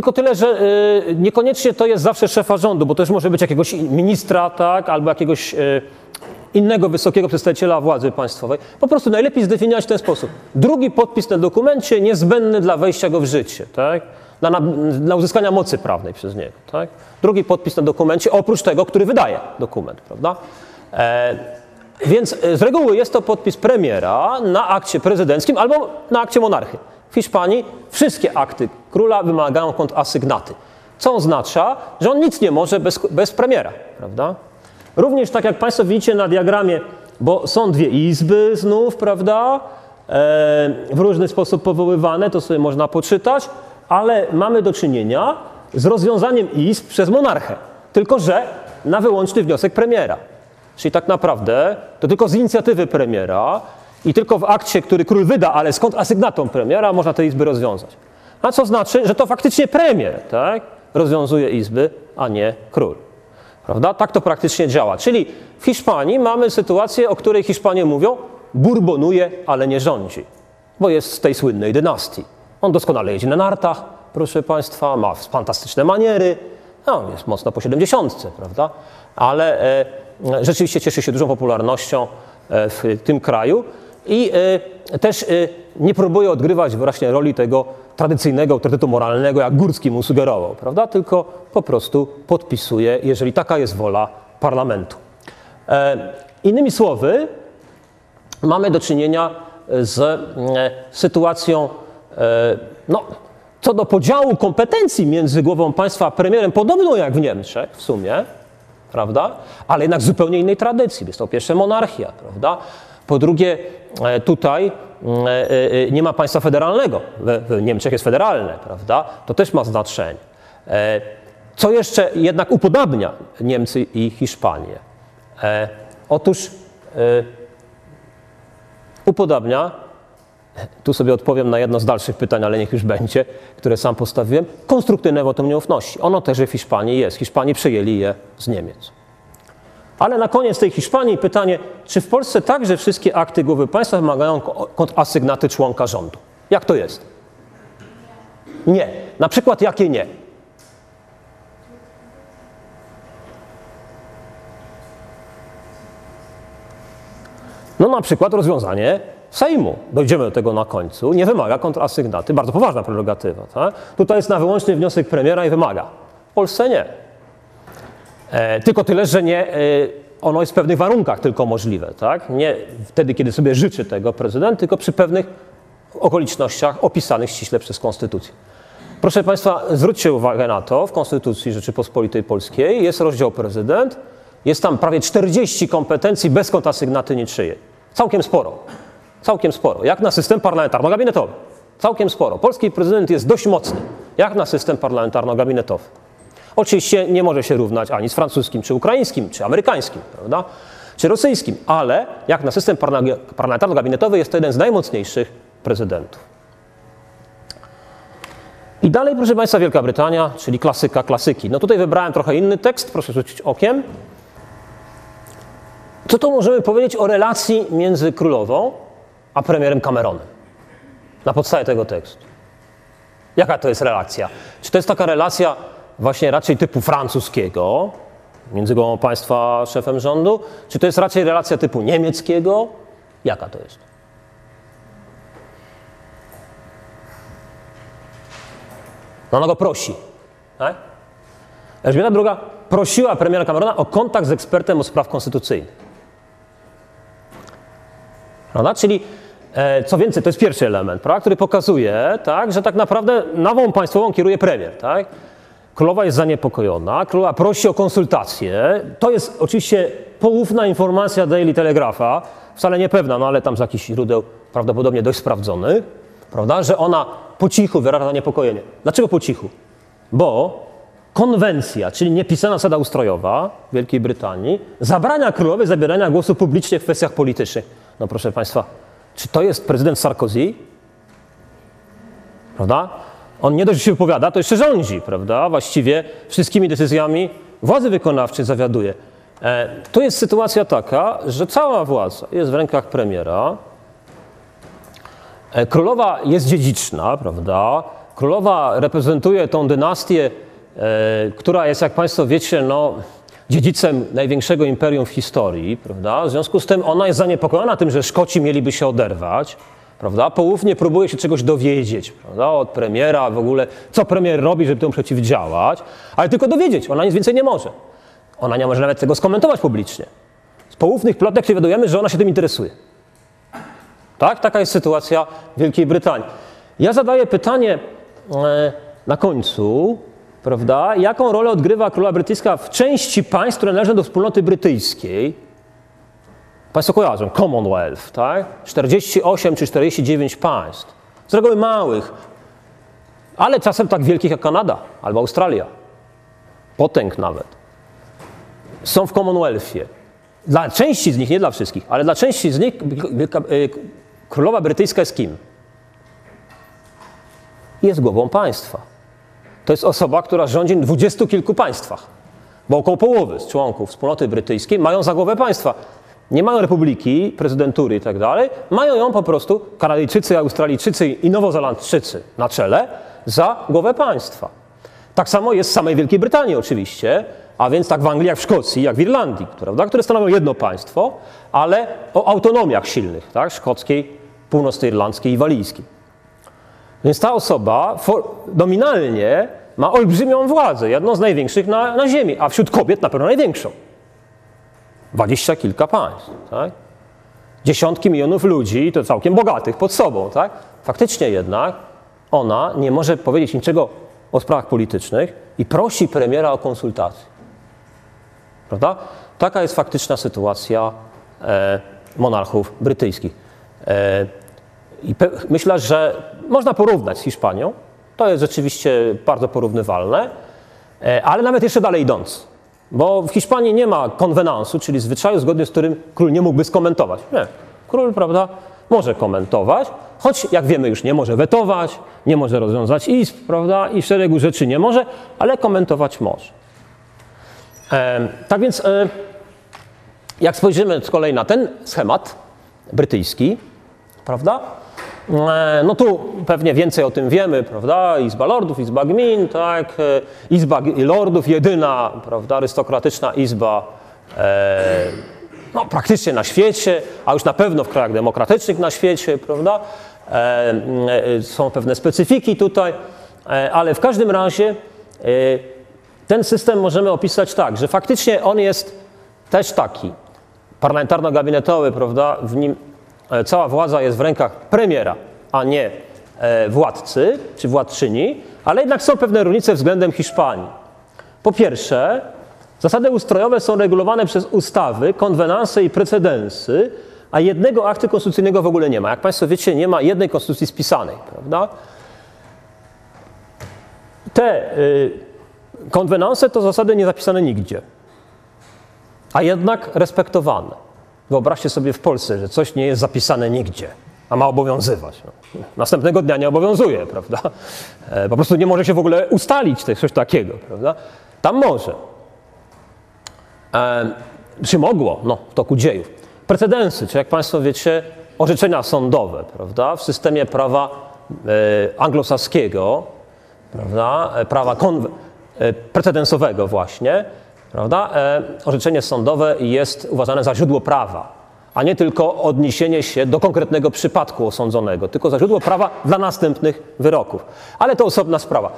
Tylko tyle, że y, niekoniecznie to jest zawsze szefa rządu, bo też może być jakiegoś ministra, tak, albo jakiegoś y, innego wysokiego przedstawiciela władzy państwowej. Po prostu najlepiej zdefiniować w ten sposób. Drugi podpis na dokumencie niezbędny dla wejścia go w życie, tak? Dla, na, uzyskania mocy prawnej przez niego. Tak? Drugi podpis na dokumencie, oprócz tego, który wydaje dokument, prawda? E, więc e, z reguły jest to podpis premiera na akcie prezydenckim albo na akcie monarchy. W Hiszpanii wszystkie akty króla wymagają kontrasygnaty, co oznacza, że on nic nie może bez, bez premiera, prawda? Również tak jak Państwo widzicie na diagramie, bo są dwie izby znów, prawda? E, w różny sposób powoływane, to sobie można poczytać, ale mamy do czynienia z rozwiązaniem izb przez monarchę, tylko że na wyłączny wniosek premiera. Czyli tak naprawdę to tylko z inicjatywy premiera i tylko w akcie, który król wyda, ale skąd asygnatą premiera, można te izby rozwiązać. A co znaczy, że to faktycznie premier tak, rozwiązuje izby, a nie król. Prawda? Tak to praktycznie działa. Czyli w Hiszpanii mamy sytuację, o której Hiszpanie mówią, burbonuje, ale nie rządzi, bo jest z tej słynnej dynastii. On doskonale jedzie na nartach, proszę Państwa, ma fantastyczne maniery, no, jest mocno po 70, prawda? Ale e, rzeczywiście cieszy się dużą popularnością e, w tym kraju. I y, też y, nie próbuje odgrywać właśnie roli tego tradycyjnego autorytetu moralnego, jak Górski mu sugerował, prawda? Tylko po prostu podpisuje, jeżeli taka jest wola parlamentu. E, innymi słowy, mamy do czynienia z e, sytuacją, e, no, co do podziału kompetencji między głową państwa a premierem, podobną jak w Niemczech w sumie, prawda? Ale jednak zupełnie innej tradycji. Jest to po pierwsze monarchia, prawda? Po drugie, e, tutaj e, e, nie ma państwa federalnego. W Niemczech jest federalne, prawda? To też ma znaczenie. Co jeszcze jednak upodabnia Niemcy i Hiszpanię? Otóż upodabnia, tu sobie odpowiem na jedno z dalszych pytań, ale niech już będzie, które sam postawiłem, konstruktywne wotum nieufności. Ono też w Hiszpanii jest. Hiszpanii przejęli je z Niemiec. Ale na koniec tej Hiszpanii pytanie, czy w Polsce także wszystkie akty głowy państwa wymagają kontrasygnaty członka rządu? Jak to jest? Nie. Na przykład jakie nie? No na przykład rozwiązanie Sejmu. Dojdziemy do tego na końcu. Nie wymaga kontrasygnaty. Bardzo poważna prerogatywa. Tak? Tutaj jest na wyłączny wniosek premiera i wymaga. W Polsce nie. E, tylko tyle, że nie, e, ono jest w pewnych warunkach tylko możliwe. Tak? Nie wtedy, kiedy sobie życzy tego prezydent, tylko przy pewnych okolicznościach opisanych ściśle przez Konstytucję. Proszę Państwa, zwróćcie uwagę na to, w Konstytucji Rzeczypospolitej Polskiej jest rozdział prezydent, jest tam prawie 40 kompetencji bez kontrasygnaty niczyjej. Całkiem sporo. Całkiem sporo. Jak na system parlamentarno-gabinetowy. Całkiem sporo. Polski prezydent jest dość mocny, jak na system parlamentarno-gabinetowy. Oczywiście nie może się równać ani z francuskim, czy ukraińskim, czy amerykańskim, prawda? czy rosyjskim, ale jak na system parla- parlamentarno-gabinetowy jest to jeden z najmocniejszych prezydentów. I dalej, proszę Państwa, Wielka Brytania, czyli klasyka klasyki. No tutaj wybrałem trochę inny tekst, proszę rzucić okiem. Co to możemy powiedzieć o relacji między królową a premierem Cameronem? Na podstawie tego tekstu. Jaka to jest relacja? Czy to jest taka relacja właśnie raczej typu francuskiego, między głową państwa szefem rządu, czy to jest raczej relacja typu niemieckiego? Jaka to jest? No ona go prosi. Tak? Elżbieta II prosiła premiera Camerona o kontakt z ekspertem od spraw konstytucyjnych. Prawda? Czyli e, co więcej, to jest pierwszy element, prawda? który pokazuje, tak, że tak naprawdę nową państwową kieruje premier. Tak? Królowa jest zaniepokojona, królowa prosi o konsultacje. To jest oczywiście poufna informacja Daily Telegrapha, wcale niepewna, no ale tam z jakichś źródeł prawdopodobnie dość sprawdzonych, prawda, że ona po cichu wyraża zaniepokojenie. Dlaczego po cichu? Bo konwencja, czyli niepisana zasada ustrojowa Wielkiej Brytanii, zabrania królowej zabierania głosu publicznie w kwestiach politycznych. No proszę Państwa, czy to jest prezydent Sarkozy? Prawda? On nie dość, że się wypowiada, to jeszcze rządzi, prawda? Właściwie wszystkimi decyzjami władzy wykonawczej zawiaduje. E, to jest sytuacja taka, że cała władza jest w rękach premiera. E, Królowa jest dziedziczna, prawda? Królowa reprezentuje tą dynastię, e, która jest, jak Państwo wiecie, no, dziedzicem największego imperium w historii, prawda? W związku z tym ona jest zaniepokojona tym, że Szkoci mieliby się oderwać, prawda? Poufnie próbuje się czegoś dowiedzieć, prawda? Od premiera w ogóle, co premier robi, żeby temu przeciwdziałać, ale tylko dowiedzieć, ona nic więcej nie może. Ona nie może nawet tego skomentować publicznie. Z poufnych plotek się dowiadujemy, że ona się tym interesuje. Tak? Taka jest sytuacja Wielkiej Brytanii. Ja zadaję pytanie e, na końcu, prawda? Jaką rolę odgrywa króla brytyjska w części państw, które należą do wspólnoty brytyjskiej? Państwo kojarzą, Commonwealth, tak? 48 czy 49 państw. Z reguły małych, ale czasem tak wielkich jak Kanada albo Australia. Potęg nawet. Są w Commonwealthie. Dla części z nich, nie dla wszystkich, ale dla części z nich y, królowa brytyjska jest kim? Jest głową państwa. To jest osoba, która rządzi w dwudziestu kilku państwach, bo około połowy z członków wspólnoty brytyjskiej mają za głowę państwa. Nie mają republiki, prezydentury i tak dalej, mają ją po prostu Kanadyjczycy, Australijczycy i Nowozelandczycy na czele za głowę państwa. Tak samo jest w samej Wielkiej Brytanii oczywiście, a więc tak w Anglii, jak w Szkocji, jak w Irlandii, prawda, które stanowią jedno państwo, ale o autonomiach silnych, tak, szkockiej, północnoirlandzkiej i walijskiej. Więc ta osoba nominalnie ma olbrzymią władzę, jedną z największych na, na Ziemi, a wśród kobiet na pewno największą. Dwadzieścia kilka państw, tak? Dziesiątki milionów ludzi, to całkiem bogatych pod sobą, tak? Faktycznie jednak ona nie może powiedzieć niczego o sprawach politycznych i prosi premiera o konsultacje. Prawda? Taka jest faktyczna sytuacja e, monarchów brytyjskich. E, I myślę, że można porównać z Hiszpanią. To jest rzeczywiście bardzo porównywalne, e, ale nawet jeszcze dalej idąc. Bo w Hiszpanii nie ma konwenansu, czyli zwyczaju, zgodnie z którym król nie mógłby skomentować. Nie. Król, prawda, może komentować, choć jak wiemy już nie może wetować, nie może rozwiązać izb, prawda, i szeregu rzeczy nie może, ale komentować może. E, tak więc, e, jak spojrzymy z kolei na ten schemat brytyjski, prawda, no tu pewnie więcej o tym wiemy, prawda, Izba Lordów, Izba Gmin, tak, e, Izba Lordów, jedyna, prawda, arystokratyczna izba e, no, praktycznie na świecie, a już na pewno w krajach demokratycznych na świecie, prawda, e, e, są pewne specyfiki tutaj, e, ale w każdym razie e, ten system możemy opisać tak, że faktycznie on jest też taki parlamentarno-gabinetowy, prawda? W nim e, cała władza jest w rękach premiera, a nie e, władcy czy władczyni, ale jednak są pewne różnice względem Hiszpanii. Po pierwsze, zasady ustrojowe są regulowane przez ustawy, konwenanse i precedensy, a jednego aktu konstytucyjnego w ogóle nie ma. Jak Państwo wiecie, nie ma jednej konstytucji spisanej, prawda? Te y, konwenanse to zasady nie zapisane nigdzie, a jednak respektowane. Wyobraźcie sobie w Polsce, że coś nie jest zapisane nigdzie, a ma obowiązywać. No. Następnego dnia nie obowiązuje, prawda? E, Po prostu nie może się w ogóle ustalić coś takiego, prawda? Tam może. E, czy mogło? No, w toku dziejów. Precedensy, czy jak Państwo wiecie, orzeczenia sądowe, prawda? W systemie prawa e, anglosaskiego, prawda? E, Prawa konw- e, precedensowego właśnie, prawda? E, orzeczenie sądowe jest uważane za źródło prawa, a nie tylko odniesienie się do konkretnego przypadku osądzonego, tylko za źródło prawa dla następnych wyroków. Ale to osobna sprawa.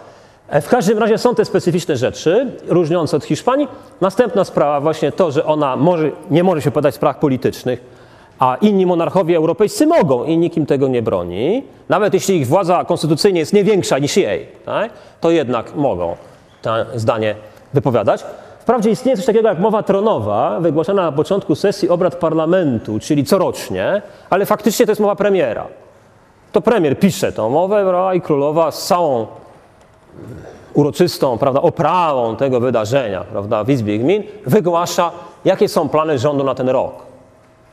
E, W każdym razie są te specyficzne rzeczy, różniące od Hiszpanii. Następna sprawa właśnie to, że ona może, nie może się podać w sprawach politycznych, a inni monarchowie europejscy mogą i nikim tego nie broni. Nawet jeśli ich władza konstytucyjnie jest nie większa niż jej, tak, to jednak mogą to zdanie wypowiadać. Wprawdzie istnieje coś takiego jak mowa tronowa, wygłaszana na początku sesji obrad parlamentu, czyli corocznie, ale faktycznie to jest mowa premiera. To premier pisze tą mowę i królowa z całą uroczystą prawda, oprawą tego wydarzenia prawda, w Izbie Gmin wygłasza, jakie są plany rządu na ten rok.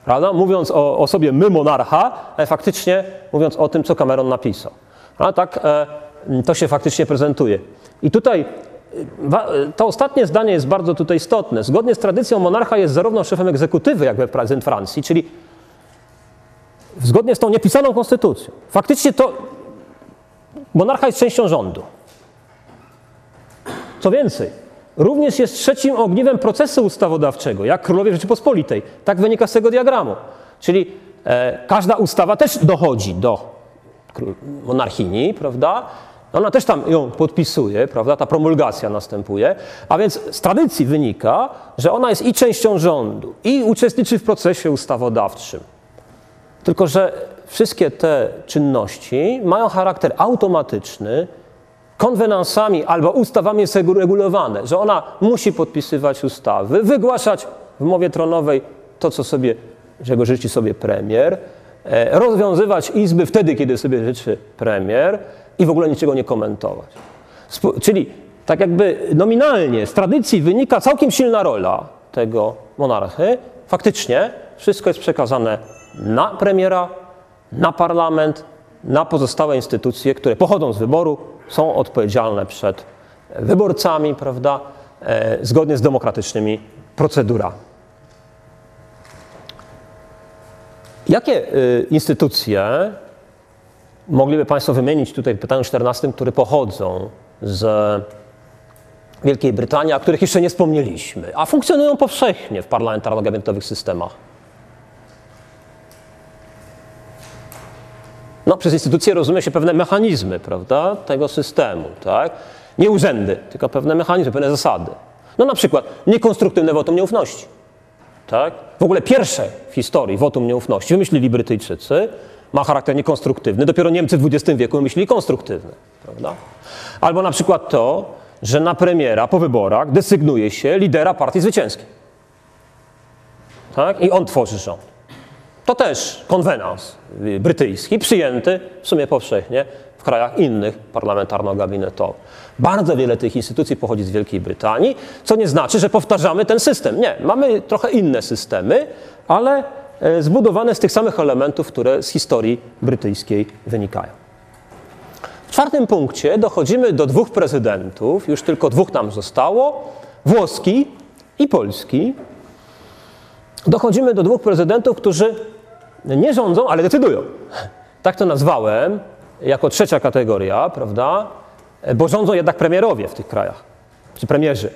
Prawda? Mówiąc o, o sobie my monarcha, ale faktycznie mówiąc o tym, co Cameron napisał. A tak e, to się faktycznie prezentuje. I tutaj to ostatnie zdanie jest bardzo tutaj istotne. Zgodnie z tradycją monarcha jest zarówno szefem egzekutywy, jak prezydent Francji, czyli zgodnie z tą niepisaną konstytucją. Faktycznie to monarcha jest częścią rządu. Co więcej, również jest trzecim ogniwem procesu ustawodawczego, jak królowie Rzeczypospolitej. Tak wynika z tego diagramu. Czyli e, każda ustawa też dochodzi do monarchini, prawda? Ona też tam ją podpisuje, prawda? Ta promulgacja następuje. A więc z tradycji wynika, że ona jest i częścią rządu, i uczestniczy w procesie ustawodawczym. Tylko, że wszystkie te czynności mają charakter automatyczny, konwenansami albo ustawami jest regulowane, że ona musi podpisywać ustawy, wygłaszać w mowie tronowej to, co sobie, czego życzy sobie premier, e, rozwiązywać izby wtedy, kiedy sobie życzy premier i w ogóle niczego nie komentować. Czyli tak jakby nominalnie z tradycji wynika całkiem silna rola tego monarchy. Faktycznie wszystko jest przekazane na premiera, na parlament, na pozostałe instytucje, które pochodzą z wyboru, są odpowiedzialne przed wyborcami, prawda, e, zgodnie z demokratycznymi procedurami. Jakie y, instytucje mogliby Państwo wymienić tutaj w pytaniu 14, które pochodzą z Wielkiej Brytanii, o których jeszcze nie wspomnieliśmy, a funkcjonują powszechnie w parlamentarno-gabinetowych systemach. No, przez instytucje rozumie się pewne mechanizmy, prawda, tego systemu, tak? Nie urzędy, tylko pewne mechanizmy, pewne zasady. No na przykład niekonstruktywne wotum nieufności. Tak? W ogóle pierwsze w historii wotum nieufności wymyślili Brytyjczycy, ma charakter niekonstruktywny. Dopiero Niemcy w XX wieku wymyślili konstruktywny. Prawda? Albo na przykład to, że na premiera po wyborach desygnuje się lidera partii zwycięskiej. Tak? I on tworzy rząd. To też konwenans brytyjski, przyjęty w sumie powszechnie w krajach innych parlamentarno-gabinetowych. Bardzo wiele tych instytucji pochodzi z Wielkiej Brytanii, co nie znaczy, że powtarzamy ten system. Nie, mamy trochę inne systemy, ale zbudowane z tych samych elementów, które z historii brytyjskiej wynikają. W czwartym punkcie dochodzimy do dwóch prezydentów, już tylko dwóch nam zostało, włoski i polski. Dochodzimy do dwóch prezydentów, którzy nie rządzą, ale decydują. Tak to nazwałem, jako trzecia kategoria, prawda? Bo rządzą jednak premierowie w tych krajach, czy premierzy.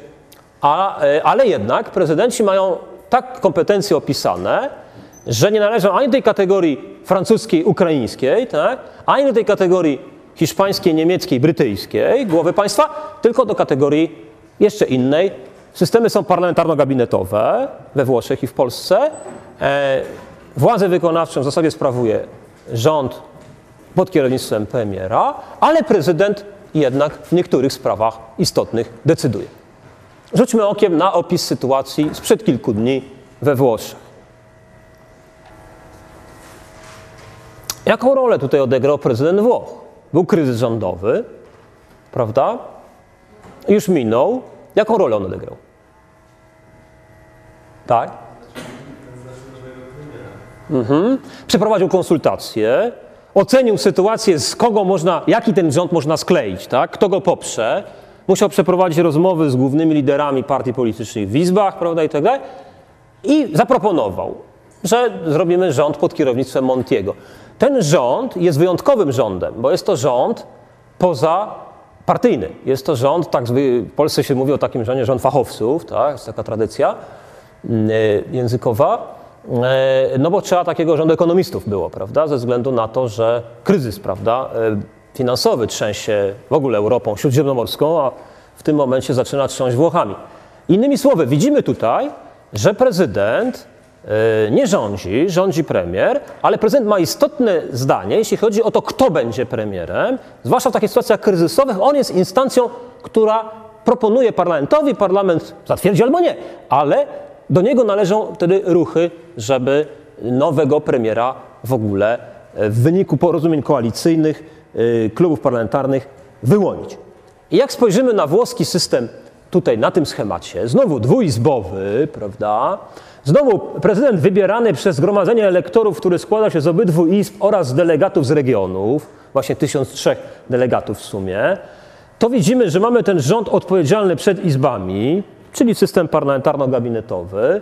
A, ale jednak prezydenci mają tak kompetencje opisane, że nie należą ani do tej kategorii francuskiej, ukraińskiej, tak? ani do tej kategorii hiszpańskiej, niemieckiej, brytyjskiej, głowy państwa, tylko do kategorii jeszcze innej. Systemy są parlamentarno-gabinetowe we Włoszech i w Polsce. E, władzę wykonawczą w zasadzie sprawuje rząd pod kierownictwem premiera, ale prezydent jednak w niektórych sprawach istotnych decyduje. Rzućmy okiem na opis sytuacji sprzed kilku dni we Włoszech. Jaką rolę tutaj odegrał prezydent Włoch? Był kryzys rządowy, prawda? Już minął. Jaką rolę on odegrał? Tak? Mhm. Przeprowadził konsultacje, ocenił sytuację, z kogo można, jaki ten rząd można skleić, tak? kto go poprze. Musiał przeprowadzić rozmowy z głównymi liderami partii politycznych w izbach, prawda, i tak dalej. I zaproponował, że zrobimy rząd pod kierownictwem Montiego. Ten rząd jest wyjątkowym rządem, bo jest to rząd pozapartyjny. Jest to rząd, tak w Polsce się mówi o takim rządzie, rząd fachowców, tak? jest taka tradycja mm, e, językowa. E, no bo trzeba takiego rządu ekonomistów było, prawda? Ze względu na to, że kryzys, prawda, e, finansowy trzęsie w ogóle Europą śródziemnomorską, a w tym momencie zaczyna trząść Włochami. Innymi słowy, widzimy tutaj, że prezydent nie rządzi, rządzi premier, ale prezydent ma istotne zdanie, jeśli chodzi o to, kto będzie premierem, zwłaszcza w takich sytuacjach kryzysowych. On jest instancją, która proponuje parlamentowi, parlament zatwierdzi albo nie, ale do niego należą wtedy ruchy, żeby nowego premiera w ogóle e, w wyniku porozumień koalicyjnych e, klubów parlamentarnych wyłonić. I jak spojrzymy na włoski system tutaj na tym schemacie, znowu dwuizbowy, prawda? Znowu prezydent wybierany przez zgromadzenie elektorów, który składa się z obydwu izb oraz delegatów z regionów, właśnie 1003 delegatów w sumie, to widzimy, że mamy ten rząd odpowiedzialny przed izbami, czyli system parlamentarno-gabinetowy.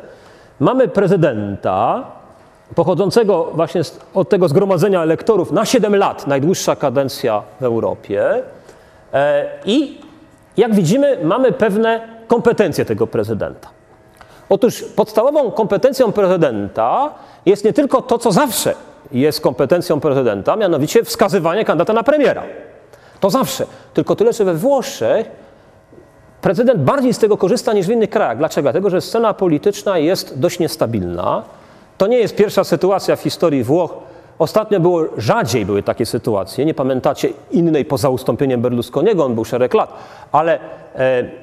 Mamy prezydenta pochodzącego właśnie od tego zgromadzenia elektorów na 7 lat, najdłuższa kadencja w Europie. E, I jak widzimy, mamy pewne kompetencje tego prezydenta. Otóż podstawową kompetencją prezydenta jest nie tylko to, co zawsze jest kompetencją prezydenta, mianowicie wskazywanie kandydata na premiera. To zawsze. Tylko tyle, że we Włoszech Prezydent bardziej z tego korzysta niż w innych krajach. Dlaczego? Dlatego, że scena polityczna jest dość niestabilna. To nie jest pierwsza sytuacja w historii Włoch. Ostatnio było rzadziej były takie sytuacje. Nie pamiętacie innej poza ustąpieniem Berlusconiego, on był szereg lat, ale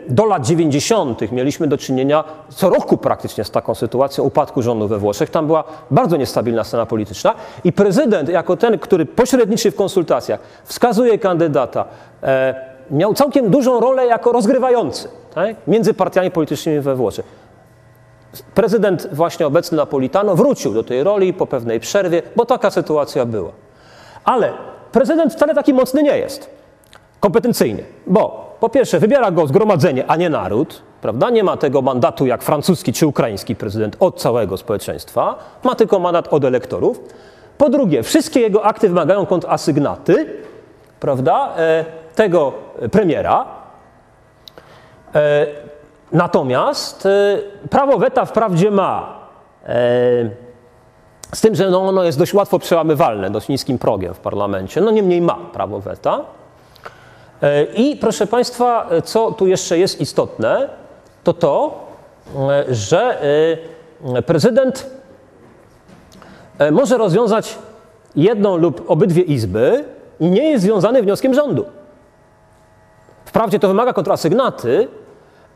do lat 90. mieliśmy do czynienia co roku praktycznie z taką sytuacją upadku rządu we Włoszech. Tam była bardzo niestabilna scena polityczna i prezydent, jako ten, który pośredniczy w konsultacjach, wskazuje kandydata, e, miał całkiem dużą rolę jako rozgrywający tak? między partiami politycznymi we Włoszech. Prezydent właśnie obecny Napolitano wrócił do tej roli po pewnej przerwie, bo taka sytuacja była. Ale prezydent wcale taki mocny nie jest, kompetencyjny, bo po pierwsze wybiera go zgromadzenie, a nie naród, prawda? Nie ma tego mandatu jak francuski czy ukraiński prezydent od całego społeczeństwa, ma tylko mandat od elektorów. Po drugie, wszystkie jego akty wymagają kontrasygnaty, prawda? E, tego premiera. E, natomiast e, prawo weta wprawdzie ma, e, z tym, że no ono jest dość łatwo przełamywalne, dość niskim progiem w parlamencie, no niemniej ma prawo weta. E, I proszę Państwa, co tu jeszcze jest istotne, to to, e, że e, prezydent może rozwiązać jedną lub obydwie izby i nie jest związany wnioskiem rządu. Wprawdzie to wymaga kontrasygnaty,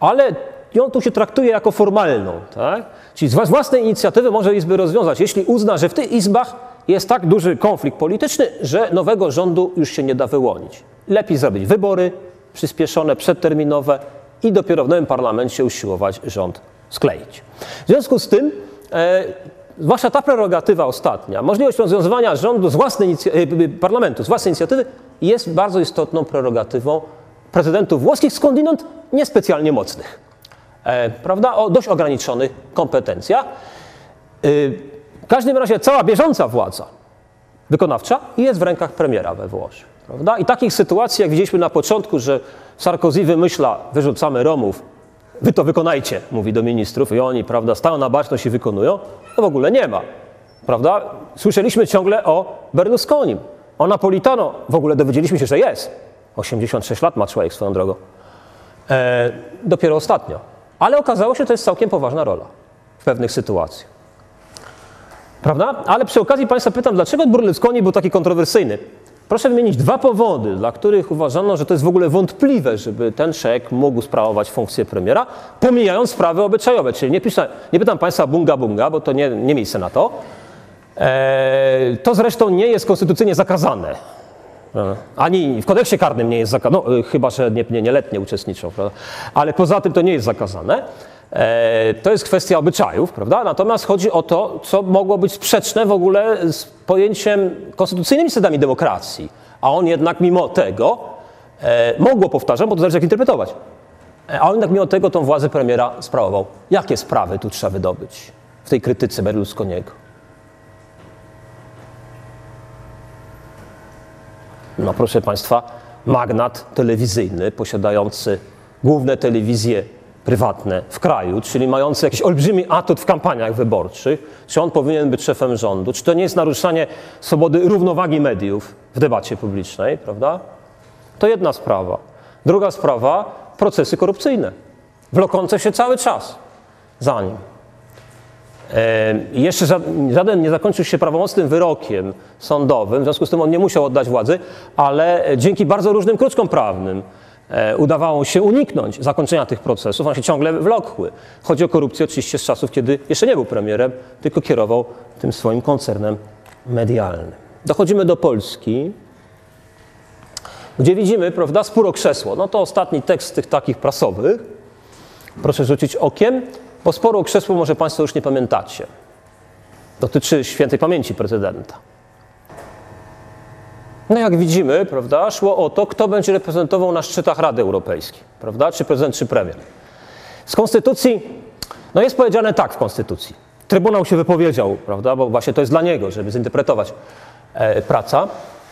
ale ją tu się traktuje jako formalną. Tak? Czyli z własnej inicjatywy może izby rozwiązać, jeśli uzna, że w tych izbach jest tak duży konflikt polityczny, że nowego rządu już się nie da wyłonić. Lepiej zrobić wybory przyspieszone, przedterminowe i dopiero w nowym parlamencie usiłować rząd skleić. W związku z tym, e, zwłaszcza ta prerogatywa ostatnia, możliwość rozwiązywania rządu z własnej inicjatywy, parlamentu z własnej inicjatywy jest bardzo istotną prerogatywą prezydentów włoskich, skądinąd niespecjalnie mocnych. E, prawda? O dość ograniczonych kompetencjach. Y, w każdym razie cała bieżąca władza wykonawcza jest w rękach premiera we Włoszech. Prawda? I takich sytuacji, jak widzieliśmy na początku, że Sarkozy wymyśla, wyrzucamy Romów, wy to wykonajcie, mówi do ministrów i oni, prawda, stają na baczność i wykonują, to w ogóle nie ma. Prawda? Słyszeliśmy ciągle o Berlusconim. O Napolitano w ogóle dowiedzieliśmy się, że jest. 86 lat ma człowiek swoją drogą. E, dopiero ostatnio. Ale okazało się, że to jest całkiem poważna rola w pewnych sytuacjach. Prawda? Ale przy okazji Państwa pytam, dlaczego Berlusconi był taki kontrowersyjny? Proszę wymienić dwa powody, dla których uważano, że to jest w ogóle wątpliwe, żeby ten człowiek mógł sprawować funkcję premiera, pomijając sprawy obyczajowe. Czyli nie, piszę, nie pytam Państwa bunga bunga, bo to nie, nie miejsce na to. E, to zresztą nie jest konstytucyjnie zakazane. Ani w kodeksie karnym nie jest zakazane, no, e, chyba że nie, nie, nieletnie uczestniczą, prawda? ale poza tym to nie jest zakazane. E, To jest kwestia obyczajów, prawda? Natomiast chodzi o to, co mogło być sprzeczne w ogóle z pojęciem konstytucyjnymi zasadami demokracji. A on jednak mimo tego e, mogło, powtarzam, bo to zależy jak interpretować, e, a on jednak mimo tego tą władzę premiera sprawował. Jakie sprawy tu trzeba wydobyć w tej krytyce Berlusconiego? No proszę Państwa, magnat telewizyjny posiadający główne telewizje prywatne w kraju, czyli mający jakiś olbrzymi atut w kampaniach wyborczych, czy on powinien być szefem rządu? Czy to nie jest naruszanie swobody równowagi mediów w debacie publicznej, prawda? To jedna sprawa. Druga sprawa, procesy korupcyjne, wlokące się cały czas za nim. E, Jeszcze ża- żaden nie zakończył się prawomocnym wyrokiem sądowym, w związku z tym on nie musiał oddać władzy, ale dzięki bardzo różnym kruczkom prawnym e, udawało się uniknąć zakończenia tych procesów. One się ciągle wlokły. Chodzi o korupcję oczywiście z czasów, kiedy jeszcze nie był premierem, tylko kierował tym swoim koncernem medialnym. Dochodzimy do Polski, gdzie widzimy, prawda, spór o krzesło. No to ostatni tekst z tych takich prasowych. Proszę rzucić okiem, bo sporo o krzesło może Państwo już nie pamiętacie. Dotyczy świętej pamięci prezydenta. No jak widzimy, prawda, szło o to, kto będzie reprezentował na szczytach Rady Europejskiej, prawda, czy prezydent, czy premier. Z konstytucji, no jest powiedziane tak w konstytucji. Trybunał się wypowiedział, prawda, bo właśnie to jest dla niego, żeby zinterpretować e, praca.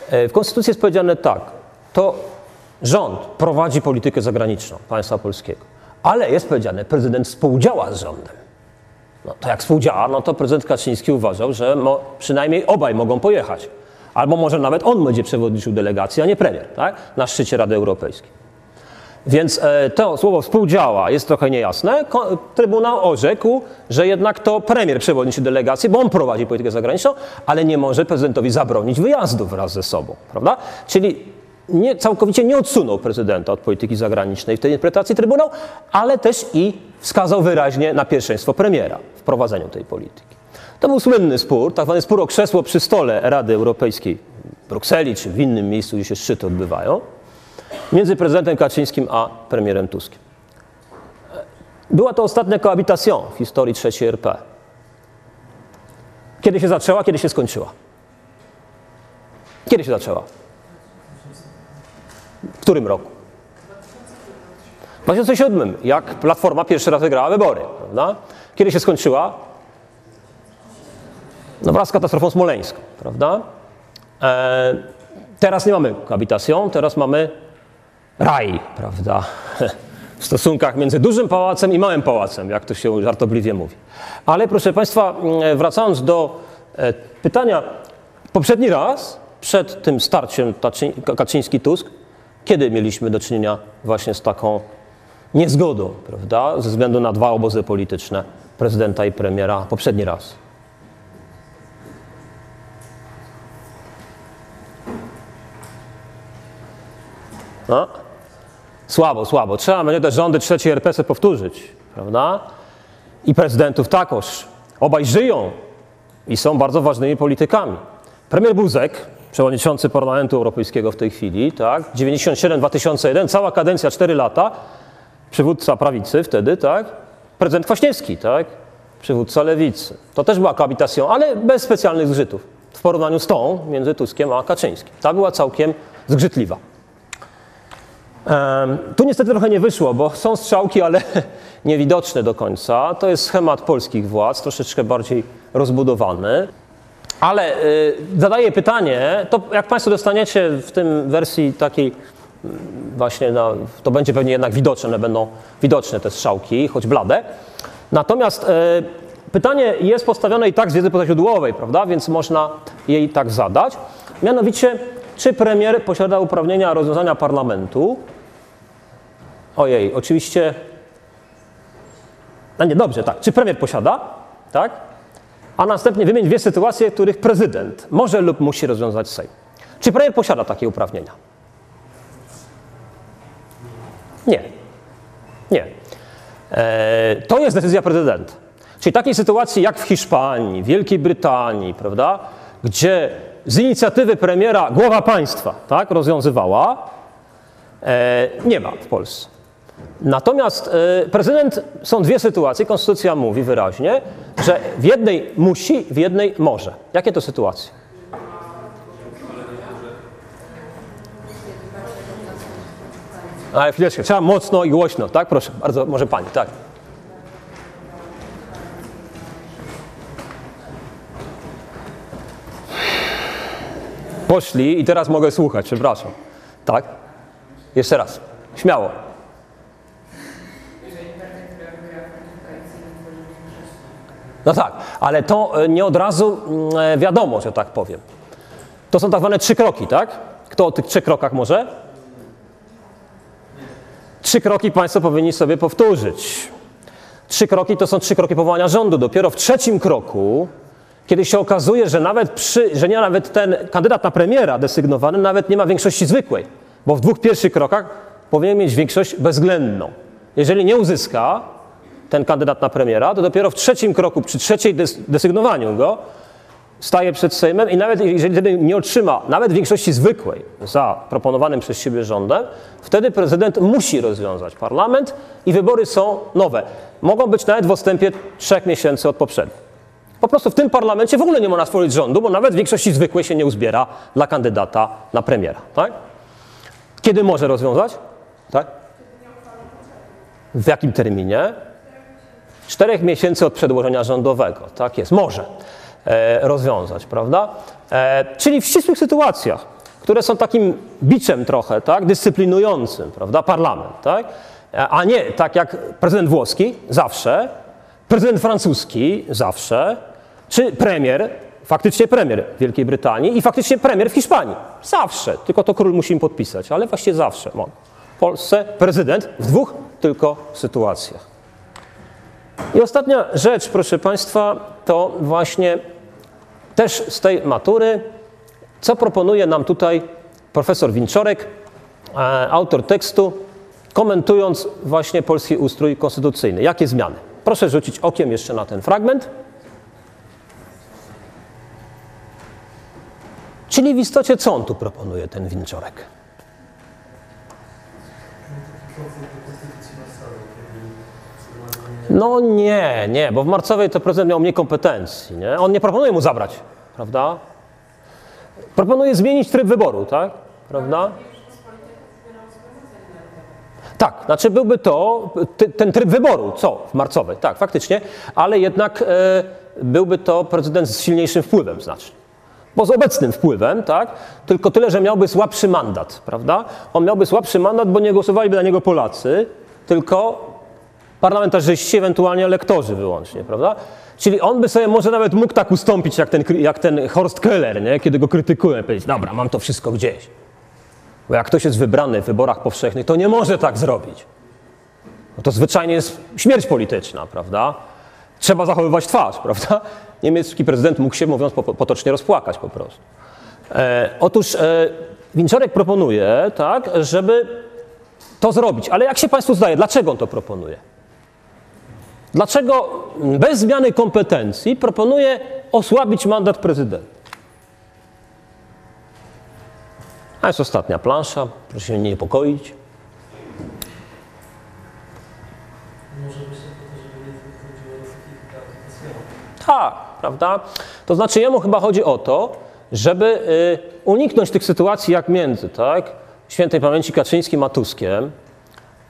E, w konstytucji jest powiedziane tak, to rząd prowadzi politykę zagraniczną państwa polskiego, ale jest powiedziane, prezydent współdziała z rządem. No to jak współdziała, no to prezydent Kaczyński uważał, że mo, przynajmniej obaj mogą pojechać. Albo może nawet on będzie przewodniczył delegacji, a nie premier, tak? na szczycie Rady Europejskiej. Więc e, to słowo współdziała jest trochę niejasne. Trybunał orzekł, że jednak to premier przewodniczy delegacji, bo on prowadzi politykę zagraniczną, ale nie może prezydentowi zabronić wyjazdu wraz ze sobą, prawda? Czyli nie, całkowicie nie odsunął prezydenta od polityki zagranicznej w tej interpretacji Trybunał, ale też i wskazał wyraźnie na pierwszeństwo premiera w prowadzeniu tej polityki. To był słynny spór, tak zwany spór o krzesło przy stole Rady Europejskiej w Brukseli czy w innym miejscu, gdzie się szczyty odbywają między prezydentem Kaczyńskim a premierem Tuskiem. Była to ostatnia cohabitation w historii III RP. Kiedy się zaczęła, kiedy się skończyła? Kiedy się zaczęła? W którym roku? W 2007, jak Platforma pierwszy raz wygrała wybory, prawda? Kiedy się skończyła? No wraz z katastrofą smoleńską, prawda? E, teraz nie mamy cohabitation, teraz mamy raj, prawda? [laughs] w stosunkach między dużym pałacem i małym pałacem, jak to się żartobliwie mówi. Ale proszę Państwa, mm, wracając do e, pytania, poprzedni raz, przed tym starciem Kaczyński-Tusk, kiedy mieliśmy do czynienia właśnie z taką niezgodą, prawda, ze względu na dwa obozy polityczne, prezydenta i premiera, poprzedni raz? No? Słabo, słabo. Trzeba będzie te rządy trzeciej RP sobie powtórzyć, prawda? I prezydentów takoż. Obaj żyją i są bardzo ważnymi politykami. Premier Buzek, przewodniczący Parlamentu Europejskiego w tej chwili, tak? 97-2001, cała kadencja 4 lata, przywódca prawicy wtedy, tak? Prezydent Kwaśniewski, tak? Przywódca lewicy. To też była cohabitation, ale bez specjalnych zgrzytów w porównaniu z tą między Tuskiem a Kaczyńskim. Ta była całkiem zgrzytliwa. Em, Tu niestety trochę nie wyszło, bo są strzałki, ale [laughs] niewidoczne do końca. To jest schemat polskich władz, troszeczkę bardziej rozbudowany. Ale y, zadaję pytanie, to jak Państwo dostaniecie w tym wersji takiej mm, właśnie, na, to będzie pewnie jednak widoczne, będą widoczne te strzałki, choć blade. Natomiast y, pytanie jest postawione i tak z wiedzy pozaźródłowej, prawda, więc można jej tak zadać. Mianowicie, czy premier posiada uprawnienia rozwiązania parlamentu? Ojej, oczywiście. No nie, dobrze, tak. Czy premier posiada? Tak? A następnie wymień dwie sytuacje, których prezydent może lub musi rozwiązać Sejm. Czy premier posiada takie uprawnienia? Nie. Nie. E, to jest decyzja prezydenta. Czyli takiej sytuacji jak w Hiszpanii, Wielkiej Brytanii, prawda, gdzie z inicjatywy premiera głowa państwa tak, rozwiązywała, e, nie ma w Polsce. Natomiast e, prezydent, są dwie sytuacje, konstytucja mówi wyraźnie, że w jednej musi, w jednej może. Jakie to sytuacje? Ale chwileczkę, trzeba mocno i głośno, tak? Proszę, bardzo, może pani, tak. Poszli i teraz mogę słuchać, przepraszam. Tak? Jeszcze raz. Śmiało. No tak, ale to e, nie od razu mm, e, wiadomo, że tak powiem. To są tak zwane trzy kroki, tak? Kto o tych trzech krokach może? Trzy kroki Państwo powinni sobie powtórzyć. Trzy kroki to są trzy kroki powołania rządu. Dopiero w trzecim kroku, kiedy się okazuje, że nawet, przy, że nie nawet ten kandydat na premiera desygnowany nawet nie ma większości zwykłej, bo w dwóch pierwszych krokach powinien mieć większość bezwzględną. Jeżeli nie uzyska ten kandydat na premiera, to dopiero w trzecim kroku, przy trzeciej desygnowaniu go, staje przed Sejmem i nawet jeżeli nie otrzyma nawet większości zwykłej za proponowanym przez siebie rządem, wtedy prezydent musi rozwiązać parlament i wybory są nowe. Mogą być nawet w odstępie trzech miesięcy od poprzednich. Po prostu w tym parlamencie w ogóle nie można stworzyć rządu, bo nawet większości zwykłej się nie uzbiera dla kandydata na premiera. Tak? Kiedy może rozwiązać? Tak? W jakim terminie? Czterech miesięcy od przedłożenia rządowego. Tak jest, może e, rozwiązać, prawda? E, czyli w ścisłych sytuacjach, które są takim biczem trochę, tak, dyscyplinującym, prawda, parlament, tak? E, A nie tak jak prezydent włoski zawsze, prezydent francuski zawsze, czy premier, faktycznie premier Wielkiej Brytanii i faktycznie premier w Hiszpanii. Zawsze, tylko to król musi im podpisać, ale właściwie zawsze. W Polsce prezydent w dwóch tylko sytuacjach. I ostatnia rzecz, proszę Państwa, to właśnie też z tej matury, co proponuje nam tutaj profesor Winczorek, e, autor tekstu, komentując właśnie polski ustrój konstytucyjny. Jakie zmiany? Proszę rzucić okiem jeszcze na ten fragment. Czyli w istocie co on tu proponuje, ten Winczorek? No nie, nie, bo w marcowej to prezydent miał mniej kompetencji. Nie? On nie proponuje mu zabrać, prawda? Proponuje zmienić tryb wyboru, tak? Prawda? Tak, znaczy byłby to ty, ten tryb wyboru, co w marcowej, tak, faktycznie, ale jednak e, byłby to prezydent z silniejszym wpływem znacznie. Bo z obecnym wpływem, tak? Tylko tyle, że miałby słabszy mandat, prawda? On miałby słabszy mandat, bo nie głosowaliby na niego Polacy, tylko parlamentarzyści, ewentualnie lektorzy wyłącznie, prawda? Czyli on by sobie może nawet mógł tak ustąpić jak ten, jak ten Horst Keller, nie? kiedy go krytykują, powiedzieć, dobra, mam to wszystko gdzieś. Bo jak ktoś jest wybrany w wyborach powszechnych, to nie może tak zrobić. No to zwyczajnie jest śmierć polityczna, prawda? Trzeba zachowywać twarz, [laughs] prawda? Niemiecki prezydent mógł się, mówiąc po- potocznie, rozpłakać po prostu. E, otóż e, Winczorek proponuje, tak, żeby to zrobić. Ale jak się Państwu zdaje, dlaczego on to proponuje? Dlaczego bez zmiany kompetencji proponuje osłabić mandat prezydenta? A jest ostatnia plansza, proszę się nie niepokoić. Tak, prawda? To znaczy jemu chyba chodzi o to, żeby y, uniknąć tych sytuacji jak między, tak? Świętej pamięci Kaczyńskim a Tuskiem,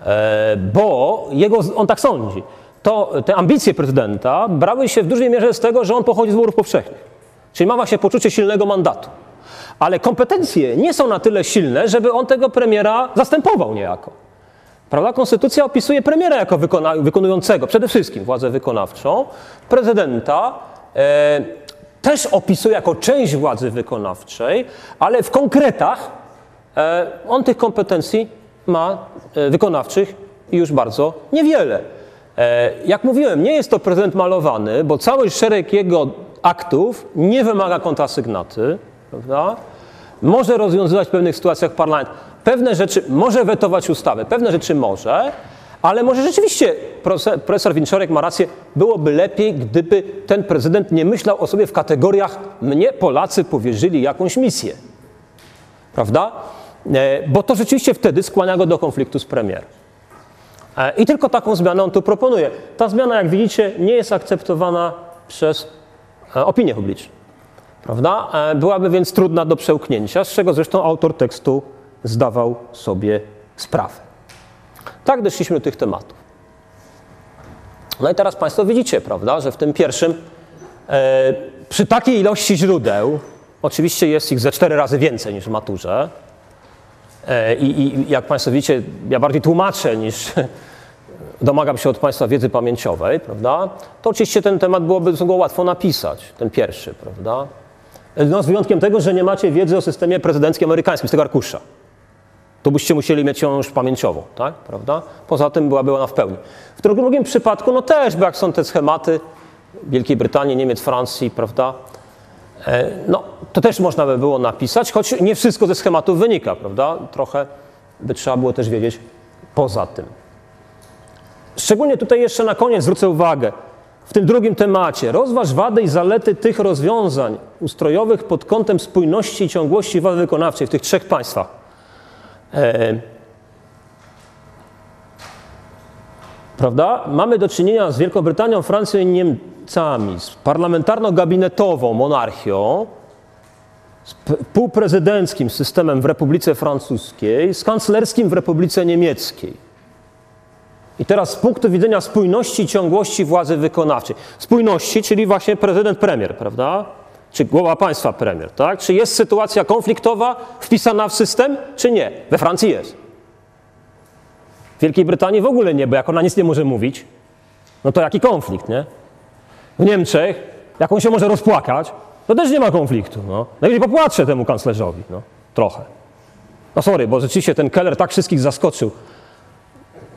e, bo jego, on tak sądzi. To te ambicje prezydenta brały się w dużej mierze z tego, że on pochodzi z wyborów powszechnych. Czyli ma właśnie poczucie silnego mandatu. Ale kompetencje nie są na tyle silne, żeby on tego premiera zastępował niejako. Prawda? Konstytucja opisuje premiera jako wykona, wykonującego przede wszystkim władzę wykonawczą, prezydenta e, też opisuje jako część władzy wykonawczej, ale w konkretach e, on tych kompetencji ma e, wykonawczych już bardzo niewiele. E, jak mówiłem, nie jest to prezydent malowany, bo cały szereg jego aktów nie wymaga kontrasygnaty, prawda? może rozwiązywać w pewnych sytuacjach parlament. Pewne rzeczy może wetować ustawy, pewne rzeczy może, ale może rzeczywiście profesor, profesor Winczorek ma rację, byłoby lepiej, gdyby ten prezydent nie myślał o sobie w kategoriach mnie Polacy powierzyli jakąś misję. Prawda? E, Bo to rzeczywiście wtedy skłania go do konfliktu z premierem. E, I tylko taką zmianę on tu proponuje. Ta zmiana, jak widzicie, nie jest akceptowana przez e, opinię publiczną. Prawda? E, Byłaby więc trudna do przełknięcia, z czego zresztą autor tekstu zdawał sobie sprawę. Tak doszliśmy do tych tematów. No i teraz Państwo widzicie, prawda, że w tym pierwszym, przy takiej ilości źródeł, oczywiście jest ich ze cztery razy więcej niż w maturze, i, i jak Państwo widzicie, ja bardziej tłumaczę niż domagam się od Państwa wiedzy pamięciowej, prawda, to oczywiście ten temat byłoby go łatwo napisać, ten pierwszy, prawda. No, z wyjątkiem tego, że nie macie wiedzy o systemie prezydenckim amerykańskim z tego arkusza. To byście musieli mieć ją już pamięciową, tak? Prawda? Poza tym byłaby ona w pełni. W drugim, drugim przypadku, no też, bo jak są te schematy Wielkiej Brytanii, Niemiec, Francji, prawda? E, No, to też można by było napisać, choć nie wszystko ze schematów wynika, prawda? Trochę by trzeba było też wiedzieć poza tym. Szczególnie tutaj jeszcze na koniec zwrócę uwagę, w tym drugim temacie rozważ wady i zalety tych rozwiązań ustrojowych pod kątem spójności i ciągłości władzy wykonawczej w tych trzech państwach. E, prawda? Mamy do czynienia z Wielką Brytanią, Francją i Niemcami, z parlamentarno-gabinetową monarchią, z półprezydenckim systemem w Republice Francuskiej, z kanclerskim w Republice Niemieckiej. I teraz z punktu widzenia spójności i ciągłości władzy wykonawczej. Spójności, czyli właśnie prezydent premier, prawda? Czy głowa państwa premier, tak? Czy jest sytuacja konfliktowa wpisana w system, czy nie? We Francji jest. W Wielkiej Brytanii w ogóle nie, bo jak ona nic nie może mówić, no to jaki konflikt, nie? W Niemczech, jak on się może rozpłakać, to też nie ma konfliktu, no. Najwyżej popłaczę temu kanclerzowi, no. Trochę. No sorry, bo rzeczywiście ten Keller tak wszystkich zaskoczył.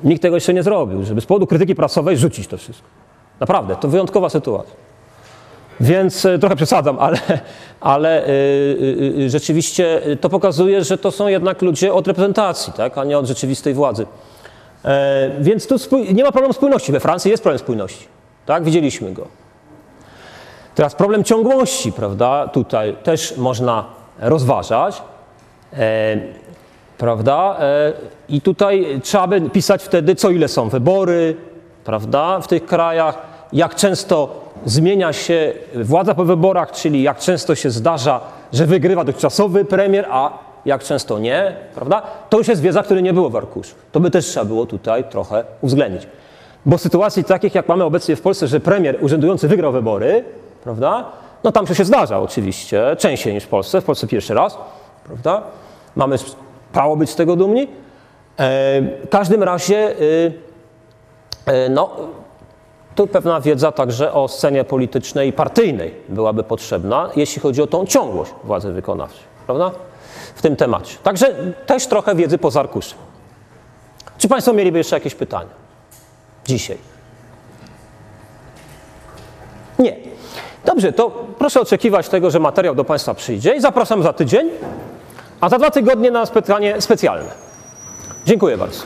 Nikt tego jeszcze nie zrobił, żeby z powodu krytyki prasowej rzucić to wszystko. Naprawdę, to wyjątkowa sytuacja. Więc e, trochę przesadzam, ale, [laughs] ale y, y, y, rzeczywiście to pokazuje, że to są jednak ludzie od reprezentacji, tak, a nie od rzeczywistej władzy. Więc tu nie ma problemu spójności. We Francji jest problem spójności. Tak, widzieliśmy go. Teraz problem ciągłości, prawda, tutaj też można rozważać. Prawda? E, I tutaj trzeba by pisać wtedy, co ile są wybory, prawda, w tych krajach, jak często zmienia się władza po wyborach, czyli jak często się zdarza, że wygrywa dotychczasowy premier, a jak często nie, prawda? To już jest wiedza, której nie było w arkuszu. To by też trzeba było tutaj trochę uwzględnić. Bo sytuacji takich, jak mamy obecnie w Polsce, że premier urzędujący wygrał wybory, prawda? No tam to się zdarza oczywiście, częściej niż w Polsce, w Polsce pierwszy raz, prawda? Mamy prawo być z tego dumni. E, w każdym razie y, E, No, tu pewna wiedza także o scenie politycznej i partyjnej byłaby potrzebna, jeśli chodzi o tą ciągłość władzy wykonawczej, prawda? W tym temacie. Także też trochę wiedzy poza arkuszem. Czy Państwo mieliby jeszcze jakieś pytania? Dzisiaj. Nie. Dobrze, to proszę oczekiwać tego, że materiał do Państwa przyjdzie i zapraszam za tydzień, a za dwa tygodnie na spotkanie specjalne. Dziękuję bardzo.